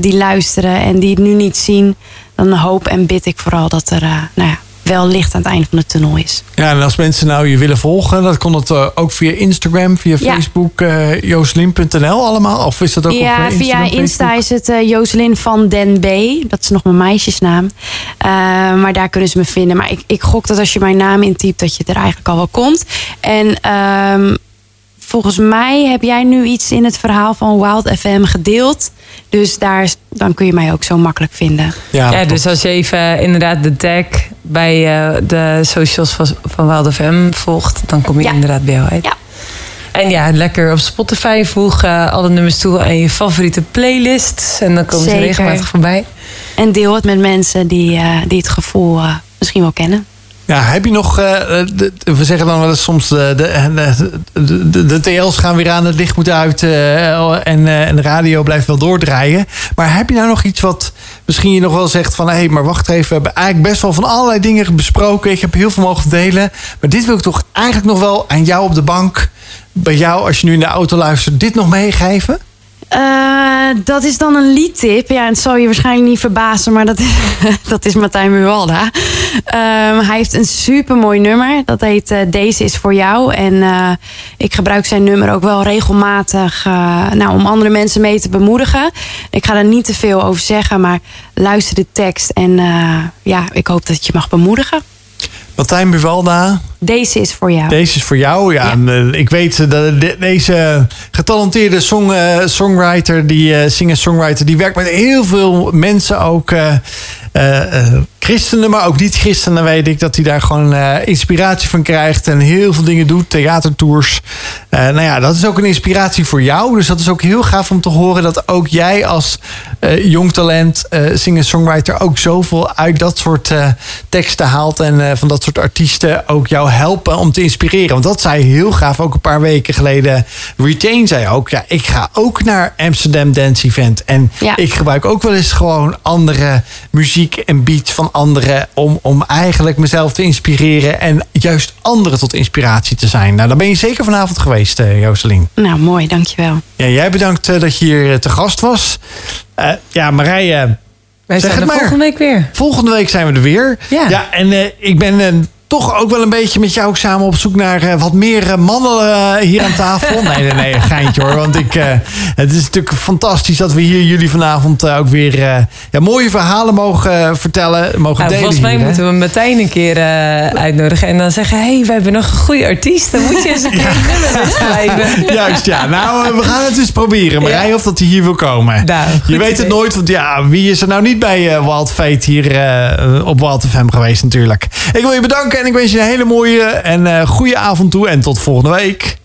die luisteren en die het nu niet zien, dan hoop en bid ik vooral dat er nou ja, wel licht aan het einde van de tunnel is.
Ja, en als mensen nou je willen volgen... dan kon het eh, ook via Instagram, via
Ja.
Facebook... eh joselin.nl allemaal? Of is dat ook op
Ja,
eh,
via
Instagram,
Insta
Facebook?
is het eh Joselin van Den B. Dat is nog mijn meisjesnaam. Maar daar kunnen ze me vinden. Maar ik, ik gok dat als je mijn naam intypt, dat je er eigenlijk al wel komt. En ehm, volgens mij heb jij nu iets in het verhaal van Wild FM gedeeld. Dus daar, dan kun je mij ook zo makkelijk vinden.
Ja,
Ja, dus als je even eh, inderdaad de tag bij eh, de socials van, van Wild FM volgt, dan kom je
Ja.
inderdaad bij jou uit.
Ja.
En ja, lekker op Spotify voeg eh, alle nummers toe aan je favoriete playlist. En dan komen ze regelmatig voorbij.
En deel het met mensen die, eh, die het gevoel misschien wel kennen.
Ja, heb je nog... eh, we zeggen dan wel eens soms... De, de, de, de, de TL's gaan weer aan, het licht moet uit... eh, en, eh, en de radio blijft wel doordraaien. Maar heb je nou nog iets wat misschien je nog wel zegt van... hé, hey, maar wacht even, we hebben eigenlijk best wel van allerlei dingen besproken. Ik heb heel veel mogen delen. Maar dit wil ik toch eigenlijk nog wel aan jou op de bank... bij jou, als je nu in de auto luistert, dit nog meegeven?
Eh, dat is dan een liedtip. Ja, het zal je waarschijnlijk niet verbazen, maar dat is, dat is Martijn Muwalda. Ehm, hij heeft een supermooi nummer. Dat heet eh, Deze is voor jou. En eh, ik gebruik zijn nummer ook wel regelmatig nou, om andere mensen mee te bemoedigen. Ik ga er niet te veel over zeggen, maar luister de tekst. En ja, ik hoop dat je mag bemoedigen.
Martijn Buvalda,
Deze is voor jou.
Deze is voor jou. Ja,
Ja.
en, eh, ik weet eh, dat de- deze getalenteerde song, eh, songwriter, die eh, singer-songwriter, die werkt met heel veel mensen ook. Christenen, maar ook niet-christenen weet ik dat hij daar gewoon eh, inspiratie van krijgt en heel veel dingen doet, theatertours. Eh, nou ja, dat is ook een inspiratie voor jou. Dus dat is ook heel gaaf om te horen dat ook jij als eh, jong talent, singer-songwriter, ook zoveel uit dat soort teksten haalt en van dat soort artiesten ook jou helpen om te inspireren. Want dat zei heel gaaf ook een paar weken geleden. Retain zei ook, ja, ik ga ook naar Amsterdam Dance Event en
Ja.
ik gebruik ook wel eens gewoon andere muziek en beats van anderen om, om eigenlijk mezelf te inspireren en juist anderen tot inspiratie te zijn. Nou, dan ben je zeker vanavond geweest, eh Jocelyn.
Nou, mooi, dankjewel.
Ja, jij bedankt eh, dat je hier eh, te gast was. Eh, ja, Marije,
Wij
Zeg
zijn
het
er
maar.
volgende week weer.
volgende week zijn we er weer.
Ja.
en eh, ik ben toch ook wel een beetje met jou samen op zoek naar eh, wat meer eh, mannen eh, hier aan tafel. Nee, nee, nee, geintje hoor. Want ik, het is natuurlijk fantastisch dat we hier jullie vanavond ook weer ja, mooie verhalen mogen vertellen. Mogen
Nou,
delen
volgens mij
hier, hè?
moeten we Martijn een keer uitnodigen. En dan zeggen, hé, hey, we hebben nog een goede artiest. Dan moet je eens een keer een nummer.
Juist, ja. Nou, we gaan het eens proberen. Marij, of dat hij hier wil komen.
Nou,
je weet het nooit, want ja, wie is er nou niet bij Wild Fate hier op Wild FM geweest natuurlijk. Ik wil je bedanken en ik wens je een hele mooie en eh, goede avond toe. En tot volgende week.